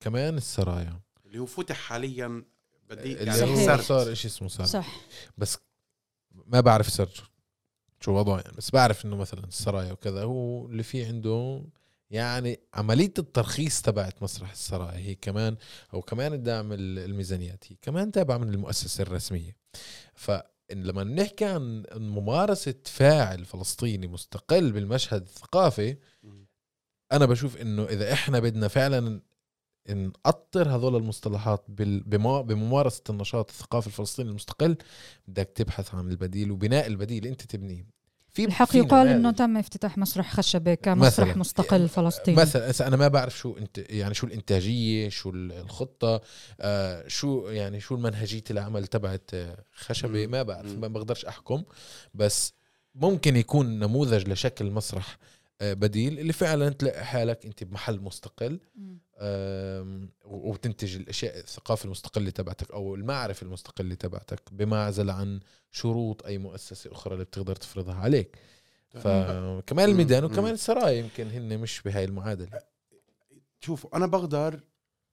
كمان السرايا. اللي هو فتح حاليا بدي يعني سرد. صار شيء اسمه سرد. صح. بس ما بعرف سرج شو وضعه يعني. بس بعرف إنه مثلا السرايا وكذا هو اللي فيه عنده يعني عملية الترخيص تبعت مسرح السرايا. هي كمان أو كمان الدعم ال- الميزانيات. هي كمان تابعة من المؤسسة الرسمية. فلما نحكي عن ممارسة فاعل فلسطيني مستقل بالمشهد الثقافي. أنا بشوف إنه إذا إحنا بدنا فعلا نأطر هذول المصطلحات بممارسة النشاط الثقافي الفلسطيني المستقل بدك تبحث عن البديل وبناء البديل أنت تبنيه في الحق يقال. إنه تم افتتاح مسرح خشبة كمسرح مثلاً. مستقل فلسطيني مثلا هسه أنا ما بعرف شو انت يعني شو الإنتاجية شو ال- الخطة آه شو يعني شو المنهجية العمل تبعت آه، خشبة. ما بعرف. ما بقدرش أحكم بس ممكن يكون نموذج لشكل مسرح آه، بديل اللي فعلا تلاقي حالك أنت بمحل مستقل مم. آم، و- وتنتج الأشياء الثقافة المستقلة تبعتك أو المعرفة المستقلة تبعتك بمعزل عن شروط أي مؤسسة أخرى اللي بتقدر تفرضها عليك فكمان. الميدان. وكمان السرايا يمكن هن مش بهاي المعادلة شوفوا أنا بقدر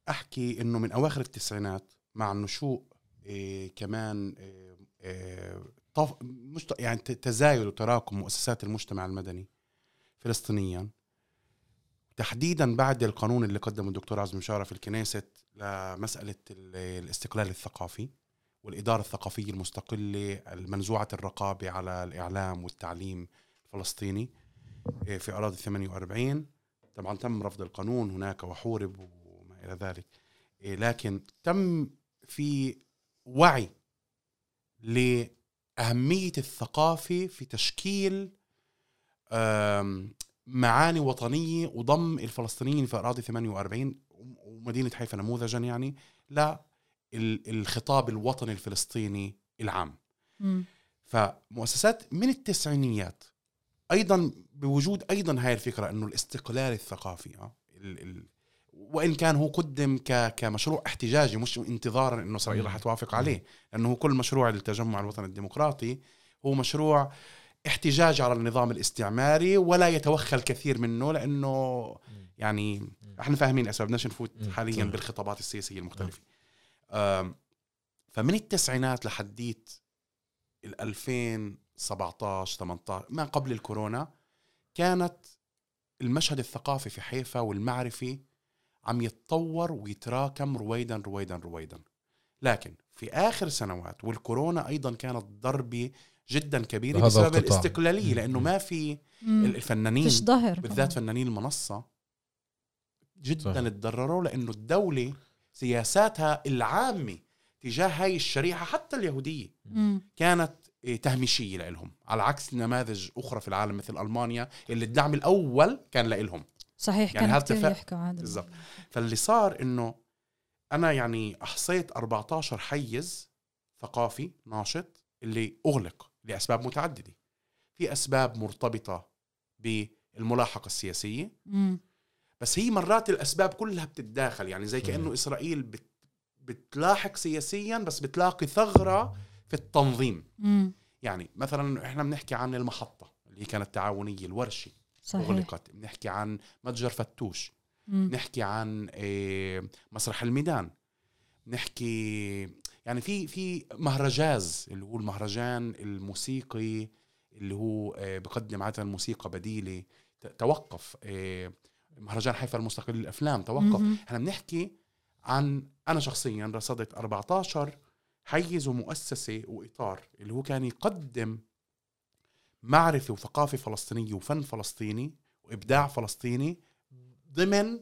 أحكي إنه من أواخر التسعينات مع النشوء إيه كمان إيه إيه طف مش يعني تزايد وتراكم مؤسسات المجتمع المدني فلسطينيا. تحديدا بعد القانون اللي قدمه الدكتور عزمي مشارة في الكنيست لمسألة ال- الاستقلال الثقافي والإدارة الثقافية المستقلة المنزوعة الرقابة على الإعلام والتعليم الفلسطيني إيه، في أراضي 48 طبعا تم رفض القانون هناك وحورب وما إلى ذلك. إيه، لكن تم في وعي لأهمية الثقافة في تشكيل معاني وطنية وضم الفلسطينيين في أراضي 48 ومدينة حيفا نموذجا يعني الخطاب الوطني الفلسطيني العام. مم. فمؤسسات من التسعينيات أيضا بوجود أيضا هاي الفكرة إنه الاستقلال الثقافي آه، ال ال وإن كان هو قدم ك كمشروع احتجاجي مش انتظارا إنه اسرائيل رح توافق عليه لأنه كل مشروع التجمع الوطني الديمقراطي هو مشروع احتجاج على النظام الاستعماري ولا يتوخى الكثير منه لأنه يعني إحنا فاهمين أسباب بدناش نفوت. حاليا. بالخطابات السياسية المختلفة. فمن التسعينات لحديت ال 2017 18 ما قبل الكورونا كانت المشهد الثقافي في حيفا والمعرفي عم يتطور ويتراكم رويدا رويدا رويدا. لكن في آخر سنوات والكورونا أيضا كانت ضربة جدا كبيره بسبب القطاع. الاستقلالية لأنه. ما في مم. الفنانين فيش ظهر بالذات فنانين المنصة جدا صح. تضرروا لأنه الدولة سياساتها العامة تجاه هاي الشريحة حتى اليهودية مم. كانت إيه، تهميشية لإلهم على عكس نماذج أخرى في العالم مثل ألمانيا اللي الدعم الأول كان لإلهم صحيح يعني كان هذا كثير يحكوا عادي بالضبط. فاللي صار إنه أنا يعني أحصيت 14 حيز ثقافي ناشط اللي أغلق لأسباب متعددة في أسباب مرتبطة بالملاحقة السياسية مم. بس هي مرات الأسباب كلها بتتداخل يعني زي كأنه مم. إسرائيل بت بتلاحق سياسيا بس بتلاقي ثغرة في التنظيم مم. يعني مثلا إحنا بنحكي عن المحطة اللي هي كانت تعاونية الورشة صحيح اغلقت بنحكي عن متجر فتوش مم. بنحكي عن آه، مسرح الميدان بنحكي يعني في في مهرجاز اللي هو المهرجان الموسيقي اللي هو آه، بقدم عادة موسيقى بديلة توقف آه، مهرجان حيفا المستقل للأفلام توقف. إحنا بنحكي عن أنا شخصيا رصدت 14 حيز ومؤسسة وإطار اللي هو كان يقدم معرفة وثقافة فلسطينية وفن فلسطيني وإبداع فلسطيني ضمن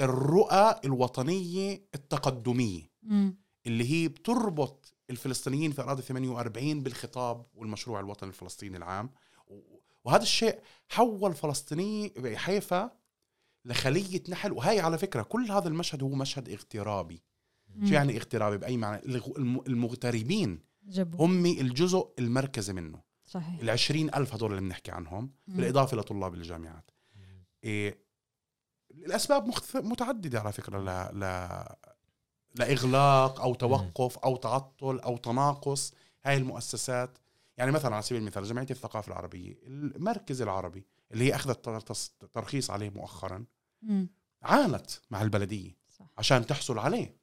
الرؤى الوطنية التقدمية مم. اللي هي بتربط الفلسطينيين في أراضي 48 بالخطاب والمشروع الوطني الفلسطيني العام. وهذا الشيء حول فلسطيني حيفا لخلية نحل. وهي على فكرة كل هذا المشهد هو مشهد اغترابي. شو يعني اغترابي؟ بأي معنى؟ المغتربين هم الجزء المركزي منه. صحيح. العشرين ألف هدول اللي بنحكي عنهم مم. بالإضافة لطلاب الجامعات. إيه الأسباب مختف... متعددة على فكرة ل... ل... لإغلاق أو توقف أو تعطل أو تناقص هاي المؤسسات يعني مثلا على سبيل المثال جمعية الثقافة العربية المركز العربي اللي هي أخذت تر- تص- ترخيص عليه مؤخرا مم. عانت مع البلدية صح. عشان تحصل عليه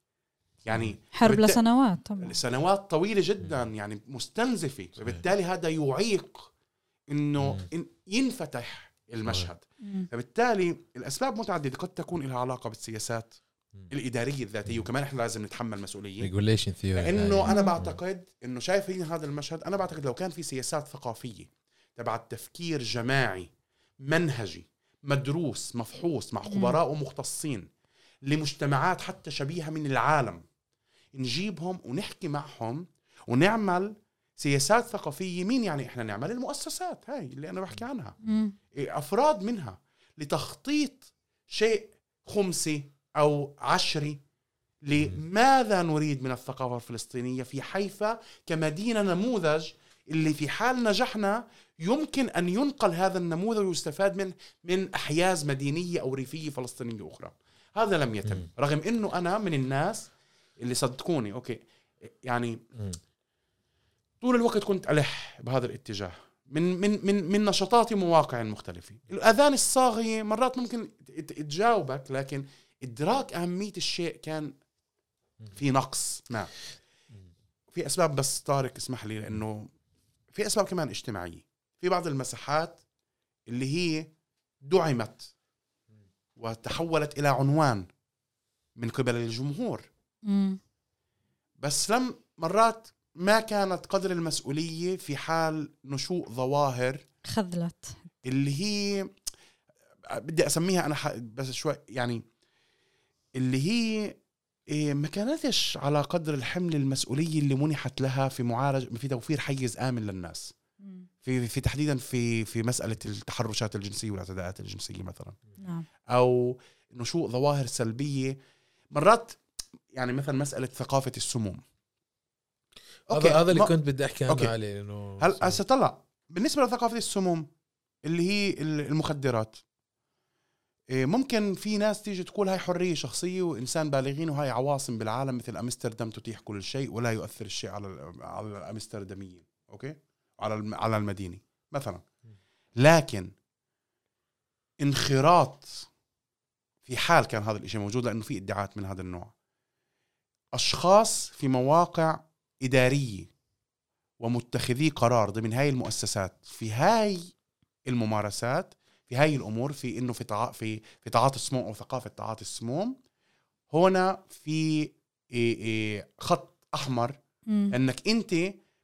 يعني حرب بالت- لسنوات طبعا سنوات طويلة جدا يعني مستنزفة فبالتالي هذا يعيق إنه. إن ينفتح المشهد. فبالتالي الأسباب متعددة قد تكون لها علاقة بالسياسات. الإدارية الذاتية وكمان إحنا لازم نتحمل مسؤولية. regulation theory لأنه أنا مم. بعتقد إنه شايفين هذا المشهد أنا بعتقد لو كان في سياسات ثقافية تبع تفكير جماعي منهجي مدروس مفحوص مع. خبراء ومختصين لمجتمعات حتى شبيهة من العالم نجيبهم ونحكي معهم ونعمل سياسات ثقافية. مين يعني إحنا نعمل؟ المؤسسات هاي اللي أنا بحكي عنها. إيه، أفراد منها لتخطيط شيء خمسي أو عشري لماذا نريد من الثقافة الفلسطينية في حيفا كمدينة نموذج اللي في حال نجحنا يمكن أن ينقل هذا النموذج ويستفاد من من أحياز مدينية أو ريفية فلسطينية أخرى. هذا لم يتم. رغم إنه أنا من الناس اللي صدقوني. أوكي. يعني. طول الوقت كنت ألح بهذا الاتجاه. من من من من نشاطاتي ومواقع مختلفة. الأذان الصاغية مرات ممكن تجاوبك لكن إدراك أهمية الشيء كان في نقص ما في أسباب بس طارق اسمح لي لأنه في أسباب كمان اجتماعية. في بعض المساحات اللي هي دعمت وتحولت إلى عنوان من قبل الجمهور. مم. بس لم مرات ما كانت قدر المسؤولية في حال نشوء ظواهر خذلت. اللي هي بدي أسميها أنا ح- بس شوي يعني اللي هي إيه، ما كانتش على قدر الحمل المسؤولية اللي منحت لها في معالج في توفير حيز آمن للناس. في في تحديدا في في مسألة التحرشات الجنسية والاعتداءات الجنسية مثلا. نعم. أو نشوء ظواهر سلبية. مرات يعني مثلا مسألة ثقافة السموم. هذا هذا اللي ما- كنت بدي أحكي عنه أوكي. عليه لأنه هل هسه طلع بالنسبة لثقافة السموم اللي هي ال- المخدرات. ممكن في ناس تيجي تقول هاي حرية شخصية وإنسان بالغين وهاي عواصم بالعالم مثل أمستردام تتيح كل شيء ولا يؤثر الشيء على على الأمسترداميين أوكي؟ على على المدينة مثلا. لكن انخراط في حال كان هذا الشيء موجود لأنه في إدعاءات من هذا النوع. أشخاص في مواقع إدارية ومتخذي قرار ضمن هاي المؤسسات في هاي الممارسات في هاي الأمور في إنه في تع... في في تعاطي السموم أو ثقافة تعاطي السموم هنا في إيه إيه خط أحمر مم. إنك أنت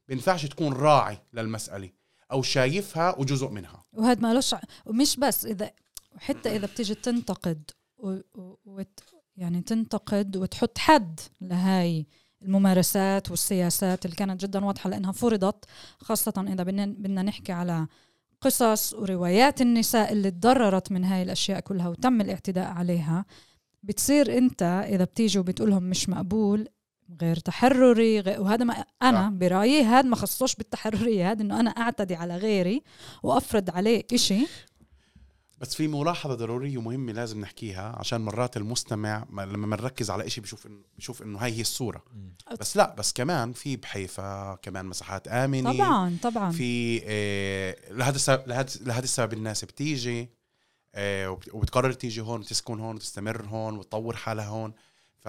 بينفعش تكون راعي للمسألة أو شايفها وجزء منها وهذا مالوش ع- ومش بس إذا وحتى إذا بتيجي تنتقد و... و... وت... يعني تنتقد وتحط حد لهاي الممارسات والسياسات اللي كانت جدا واضحة لأنها فرضت خاصة إذا بدنا بدنا نحكي على قصص وروايات النساء اللي تضررت من هاي الأشياء كلها وتم الاعتداء عليها بتصير أنت إذا بتيجي وبتقولهم مش مقبول غير تحرري غير وهذا ما أنا صح. برأيي هذا ما خصوش بالتحررية هذا إنه أنا أعتدي على غيري وأفرض عليه إشي بس في ملاحظة ضرورية ومهمة لازم نحكيها عشان مرات المستمع ما- لما بنركز على إشي بشوف انه بشوف إنه هاي هي الصورة. مم. بس لا بس كمان في بحيفا كمان مساحات آمنة. طبعا طبعا. في آه، لهذا السبب لهذا لهذا السبب الناس بتيجي آه، وبت- وبتقرر تيجي هون وتسكن هون وتستمر هون وتطور حالها هون. ف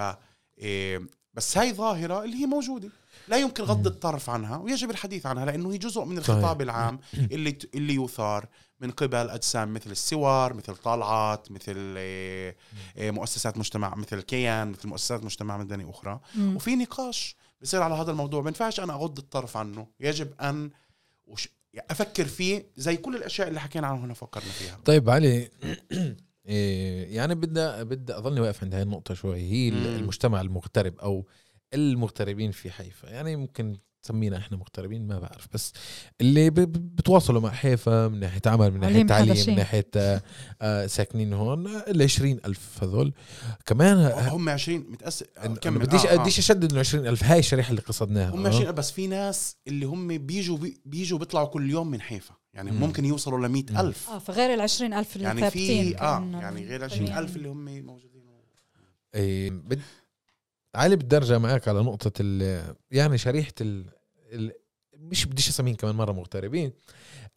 آه، بس هاي ظاهرة اللي هي موجودة. لا يمكن غض الطرف عنها ويجب الحديث عنها لأنه هي جزء من الخطاب. العام اللي اللي يثار. من قبل أجسام مثل السوار مثل طلعت مثل آه، آه، مؤسسات مجتمع مثل كيان مثل مؤسسات مجتمع مدني أخرى. مم. وفي نقاش بصير على هذا الموضوع. ما ينفعش أنا أغض الطرف عنه. يجب أن وش أفكر فيه زي كل الأشياء اللي حكينا عنها هنا فكرنا فيها. طيب علي إيه، يعني بدي بدي اضلني واقف عند هاي النقطة شوي. هي مم. المجتمع المغترب أو المغتربين في حيفا. يعني ممكن تسمينا إحنا مغتربين ما بعرف بس اللي بتواصلوا مع حيفا من ناحية عمل من ناحية عليهم تعليم. من ناحية آه، آه، ساكنين هون ال 20 ألف هذول كمان ه- هم 20 متأسف إن- أنا كمل بديش آه، آه. بديش أشدد إنه 20 ألف هاي الشريحة اللي قصدناها هم آه. 20 بس في ناس اللي هم بيجوا بي- بيجوا بيطلعوا كل يوم من حيفا يعني مم. ممكن يوصلوا ل 100 ألف آه فغير ال 20000 اللي يعني ثابتين في آه يعني غير ال الطبيعي. 20 ألف اللي هم موجودين إيه بد... علي بدي ارجع معك على نقطة ال... يعني شريحة ال... ال... مش بديش أسميهم كمان مرة مغتربين.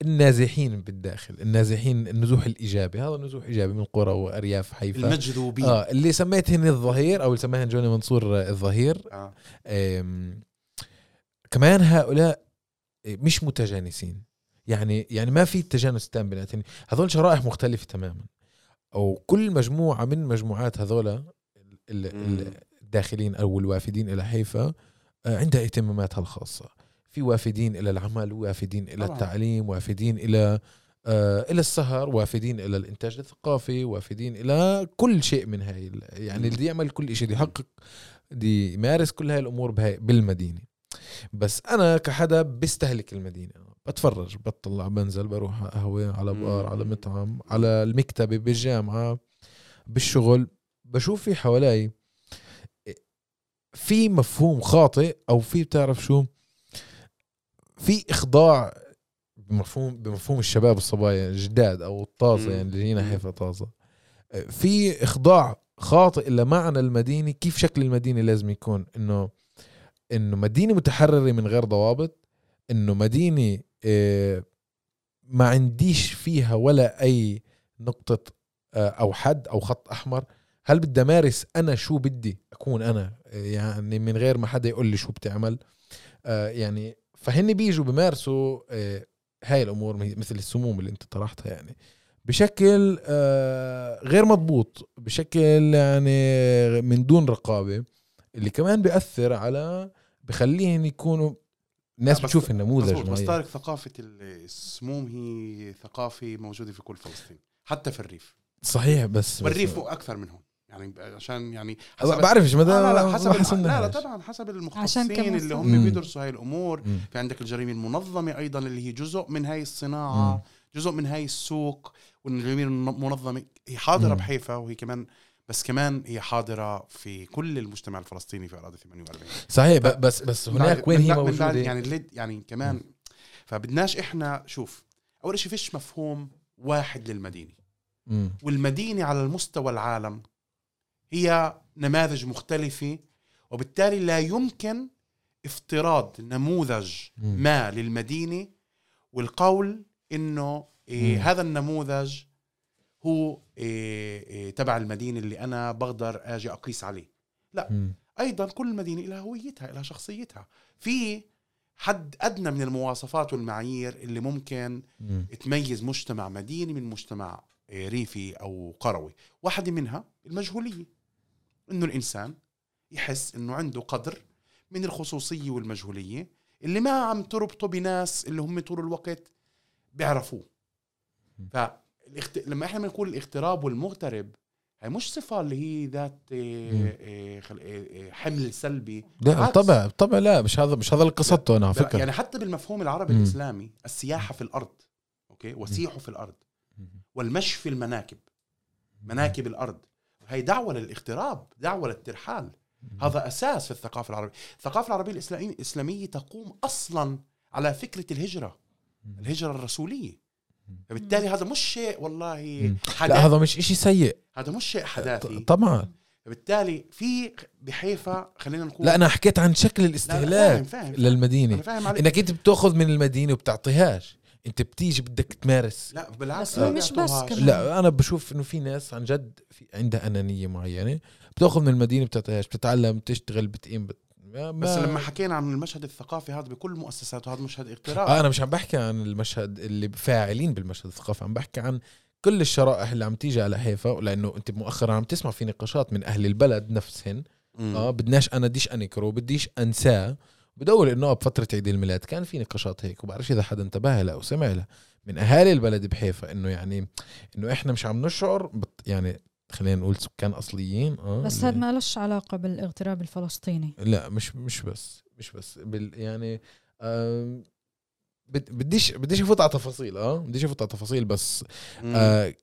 النازحين بالداخل النازحين النزوح الإيجابي. هذا نزوح إيجابي من قرى وأرياف حيفا. المجذوبين. آه اللي سميتهن الظهير أو اللي سماهن جوني منصور آه، الظهير. آه. آم، كمان هؤلاء مش متجانسين. يعني يعني ما في تجانس تام بيناتهم هذول شرائح مختلفة تماما. أو كل مجموعة من مجموعات هذول. الداخلين أو الوافدين إلى حيفا آه، عندها اهتماماتها الخاصة. في وافدين إلى العمل وافدين إلى طبعاً. التعليم وافدين إلى آه، إلى السهر وافدين إلى الإنتاج الثقافي وافدين إلى كل شيء من هاي يعني. اللي يعمل كل شيء يحقق دي يمارس كل هاي الأمور بهاي بالمدينة بس أنا كحدا بستهلك المدينة بتفرج بطلع بنزل بروح على قهوة على بار. على مطعم على المكتبة بالجامعة بالشغل بشوف في حوالي في مفهوم خاطئ أو في بتعرف شو في إخضاع بمفهوم بمفهوم الشباب الصبايا الجداد أو الطازه. يعني اللي جينا. حيفا طازة. في إخضاع خاطئ لمعنى المدينة كيف شكل المدينة لازم يكون؟ انه إنه مدينة متحررة من غير ضوابط إنه مدينة آه، ما عنديش فيها ولا أي نقطة آه، أو حد أو خط أحمر. هل بدي أمارس أنا شو بدي؟ أكون أنا آه، يعني من غير ما حدا يقول لي شو بتعمل. يعني فهن بيجوا بمارسوا آه، هاي الأمور مثل السموم اللي أنت طرحتها يعني. بشكل آه، غير مضبوط بشكل يعني من دون رقابة اللي كمان بيأثر على بخليهم يكونوا الناس بتشوف النموذج بس. طارق ثقافة السموم هي ثقافة موجودة في كل فلسطين حتى في الريف. صحيح بس والريف بس أكثر منهم. يعني عشان يعني أنا بعرفش مدى آه لا لا حسب. لا لا. طبعا حسب المختصين اللي. هم بيدرسوا هاي الأمور مم. في عندك الجريمة المنظمة أيضا اللي هي جزء من هاي الصناعة مم. جزء من هاي السوق والجريمة المنظمة هي حاضرة مم. بحيفا وهي كمان بس كمان هي حاضرة في كل المجتمع الفلسطيني في اراضي 48 صحيح بس بس هناك وين هي موجودة يعني اللي يعني كمان فبدناش إحنا شوف أول شيء فيش مفهوم واحد للمدينة مم. والمدينة على المستوى العالم هي نماذج مختلفة وبالتالي لا يمكن افتراض نموذج. ما للمدينة والقول إنه إيه. هذا النموذج هو إيه إيه تبع المدينة اللي أنا بقدر آجي أقيس عليه مم. أيضا كل مدينة لها هويتها لها شخصيتها في حد أدنى من المواصفات والمعايير اللي ممكن مم. تميز مجتمع مديني من مجتمع آه، ريفي أو قروي واحدة منها المجهولية إنه الإنسان يحس إنه عنده قدر من الخصوصية والمجهولية اللي ما عم تربطه بناس اللي هم طول الوقت بيعرفوه. فالاخت... لما إحنا بنقول الاغتراب والمغترب هي مش صفة اللي هي ذات آه،. آه، آه، حمل سلبي. لا. طبعا طبعا لا مش هذا مش هذا اللي قصدته أنا فكرة. يعني حتى بالمفهوم العربي مم. الإسلامي السياحة في الأرض أوكي؟ وسيحوا في الأرض. والمشي في المناكب. مناكب الأرض. هي دعوة للاغتراب دعوة للترحال. هذا أساس في الثقافة العربية. الثقافة العربية الإسلامية- الإسلامية تقوم أصلا على فكرة الهجرة الهجرة الرسولية. فبالتالي هذا مش شيء والله مم. لا حداثي هذا مش إشي سيء. هذا مش شيء حداثي. طبعا. فبالتالي في بحيفا خلينا نقول لا أنا حكيت عن شكل لا، لا، الاستهلاك فاهم فاهم. للمدينة. أنا فاهم عليك. إنك أنت بتأخذ من المدينة وبتعطيهاش. انت بتيجي بدك تمارس لا بالعكس بس هو مش بس. كمان. لا أنا بشوف إنه في ناس عن جد في عندها أنانية معينة بتأخذ من المدينة بتعطيهاش بتتعلم بتشتغل بتقيم بت... ما بس ما- لما حكينا عن المشهد الثقافي هذا بكل مؤسساته هذا مشهد اغتراب آه أنا مش عم بحكي عن المشهد اللي فاعلين بالمشهد الثقافي عم بحكي عن كل الشرائح اللي عم تيجي على حيفا لأنه أنت مؤخرا عم تسمع في نقاشات من أهل البلد نفسهن مم. آه بدناش أنا بديش أنكره بديش أنساه بدور إنه بفترة عيد الميلاد كان في نقاشات هيك وبعرفش إذا حدا انتبه لها أو سمع لها من أهالي البلد بحيفا إنه يعني إنه إحنا مش عم نشعر يعني خلينا نقول سكان أصليين آه بس اللي- هذا ما لش علاقة بالاغتراب الفلسطيني لا مش مش بس مش بس بال يعني بديش بديش أفوت على تفاصيل آه بديش أفوت على تفاصيل بس. آه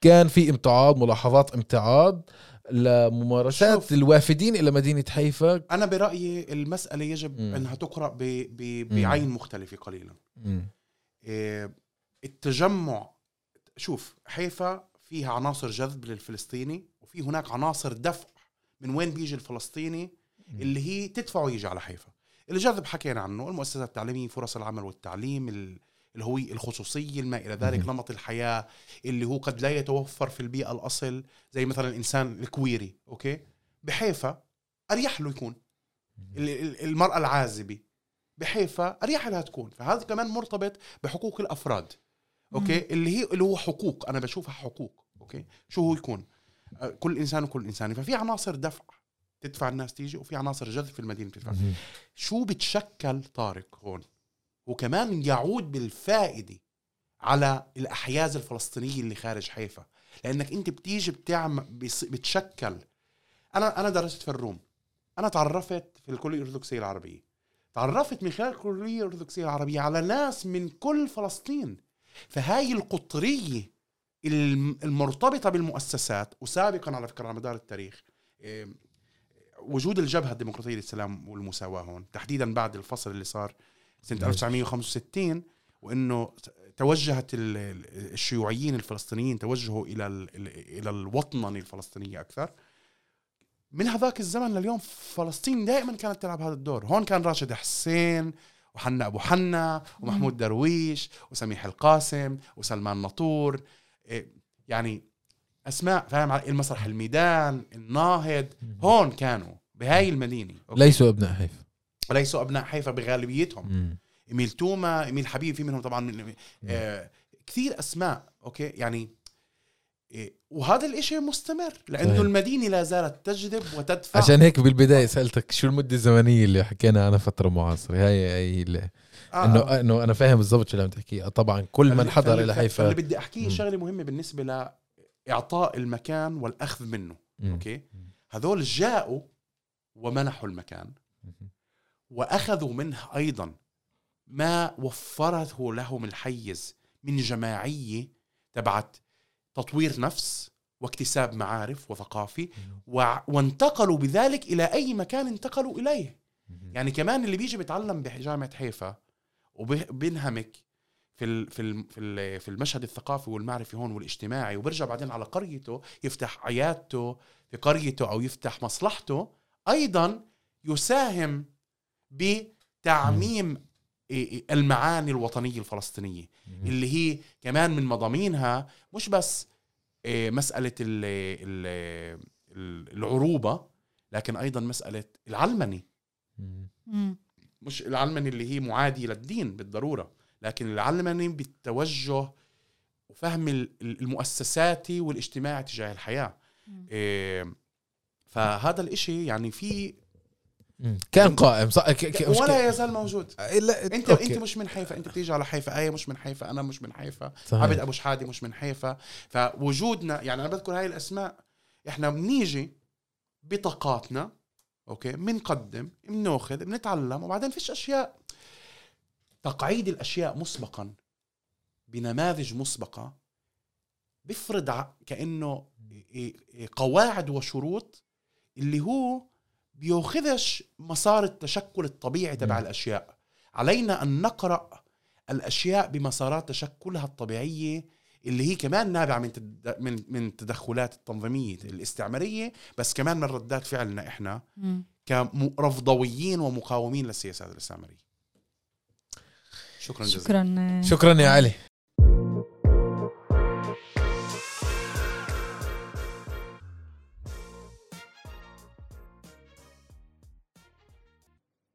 كان في امتعاض ملاحظات امتعاض لممارسات شوف. الوافدين إلى مدينة حيفا أنا برأيي المسألة يجب مم. انها تقرا ب... ب... بعين مختلفة قليلا. إيه، التجمع شوف حيفا فيها عناصر جذب للفلسطيني وفي هناك عناصر دفع من وين بيجي الفلسطيني اللي هي تدفعه يجي على حيفا الجذب حكينا عنه المؤسسات التعليمية فرص العمل والتعليم ال- الهوية الخصوصية ما إلى ذلك. نمط الحياة اللي هو قد لا يتوفر في البيئة الأصل زي مثلا الإنسان الكويري okay؟ بحيفا أريح له يكون. ال- ال- المرأة العازبة بحيفا أريح لها تكون. فهذا كمان مرتبط بحقوق الأفراد okay؟ اللي هي اللي هو حقوق. أنا بشوفها حقوق okay؟ شو هو يكون؟ كل إنسان وكل إنسان ففي عناصر دفع تدفع الناس تيجي وفي عناصر جذب في المدينة تدفع. مم. شو بتشكل طارق هون؟ وكمان يعود بالفائدة على الأحياز الفلسطينية اللي خارج حيفا. لأنك أنت بتيجي بتعمل بتشكل. أنا أنا درست في الروم. أنا تعرفت في الكلية الأرثوذكسية العربية. تعرفت من خلال الكلية الأرثوذكسية العربية على ناس من كل فلسطين. فهاي القطرية الم- المرتبطة بالمؤسسات وسابقا على فكرة على مدار التاريخ وجود الجبهة الديمقراطية للسلام والمساواة هون تحديدا بعد الفصل اللي صار سنة ماشي. 1965 وإنه توجهت ال- ال- الشيوعيين الفلسطينيين توجهوا إلى ال- ال- إلى الوطننه الفلسطينية أكثر. من هذاك الزمن لليوم فلسطين دائما كانت تلعب هذا الدور. هون كان راشد حسين وحنا أبو حنا ومحمود درويش وسميح القاسم وسلمان ناطور. إيه، يعني أسماء فاهم؟ علي؟ المسرح الميدان الناهض هون كانوا بهاي المدينة. okay؟ ليسوا أبناء حيفا ليسوا أبناء حيفا بغالبيتهم مم. إيميل توما إيميل حبيبي في منهم طبعا من آه كثير أسماء okay يعني إيه وهذا الإشي مستمر لأنه صحيح. المدينة لا زالت تجذب وتدفع عشان هيك بالبداية سألتك شو المدة الزمنية اللي حكينا عنها فترة معاصرة هاي هي اللي آه انه آه. إنه أنا فاهم بالضبط شو اللي عم تحكيه طبعا كل من حضر إلى حيفا بدي احكيه. شغلة مهمة بالنسبة لإعطاء المكان والأخذ منه مم. أوكي هذول جاءوا ومنحوا المكان وأخذوا منه أيضا ما وفرته لهم الحيز من جماعيه تبعت تطوير نفس واكتساب معارف وثقافي وانتقلوا بذلك إلى أي مكان انتقلوا إليه. يعني كمان اللي بيجي بيتعلم بجامعه حيفا وبينهمك في ال في ال في ال- في المشهد الثقافي والمعرفي هون والاجتماعي وبرجع بعدين على قريته يفتح عيادته في قريته أو يفتح مصلحته أيضا يساهم بتعميم المعاني الوطنية الفلسطينية اللي هي كمان من مضامينها مش بس مسألة ال ال العروبة لكن أيضا مسألة العلمنه مم. مش العلمنه اللي هي معاديه للدين بالضرورة لكن العلمنه بالتوجه وفهم ال- المؤسساتي والاجتماعي تجاه. إيه، فهذا الإشي يعني في كان قائم صح ك- ك- مش ولا ك- يزال موجود. لا انت أوكي. انت مش من حيفا أنت بتيجي على حيفا إيه مش من حيفا أنا مش من حيفا صحيح. عبد أبو شحادي مش من حيفا. فوجودنا يعني أنا بذكر هاي الأسماء إحنا بنيجي بطاقاتنا أوكي بنقدم بناخذ بنتعلم وبعدين فيش أشياء. تقعيد الأشياء مسبقا بنماذج مسبقة بيفرض ع- كأنه إيه- إيه قواعد وشروط اللي هو بياخذش مسار التشكل الطبيعي تبع. الأشياء. علينا أن نقرأ الأشياء بمسارات تشكلها الطبيعية اللي هي كمان نابعة من تد... من من التدخلات التنظيمية الاستعمارية بس كمان من ردات فعلنا إحنا. كرفضويين ومقاومين للسياسات الاستعمارية. شكرا جزيلا. شكرا. شكرا يا علي.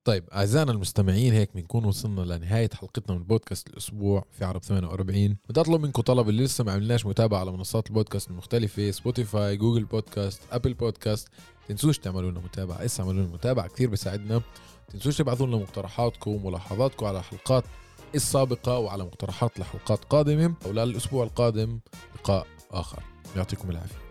طيب أعزائنا المستمعين هيك بنكون وصلنا لنهاية حلقتنا من بودكاست الأسبوع في عرب 48 بدي أطلب منكم طلب اللي لسه ما عملناش متابعة على منصات البودكاست المختلفة Spotify Google Podcast Apple Podcast تنسوش تعملوا لنا متابعة. اسا اعملوا لنا متابعة كثير بيساعدنا. تنسوش تبعثوا لنا مقترحاتكم وملاحظاتكم على الحلقات السابقه وعلى مقترحات لحلقات قادمة. وللاسبوع القادم لقاء آخر. يعطيكم العافية.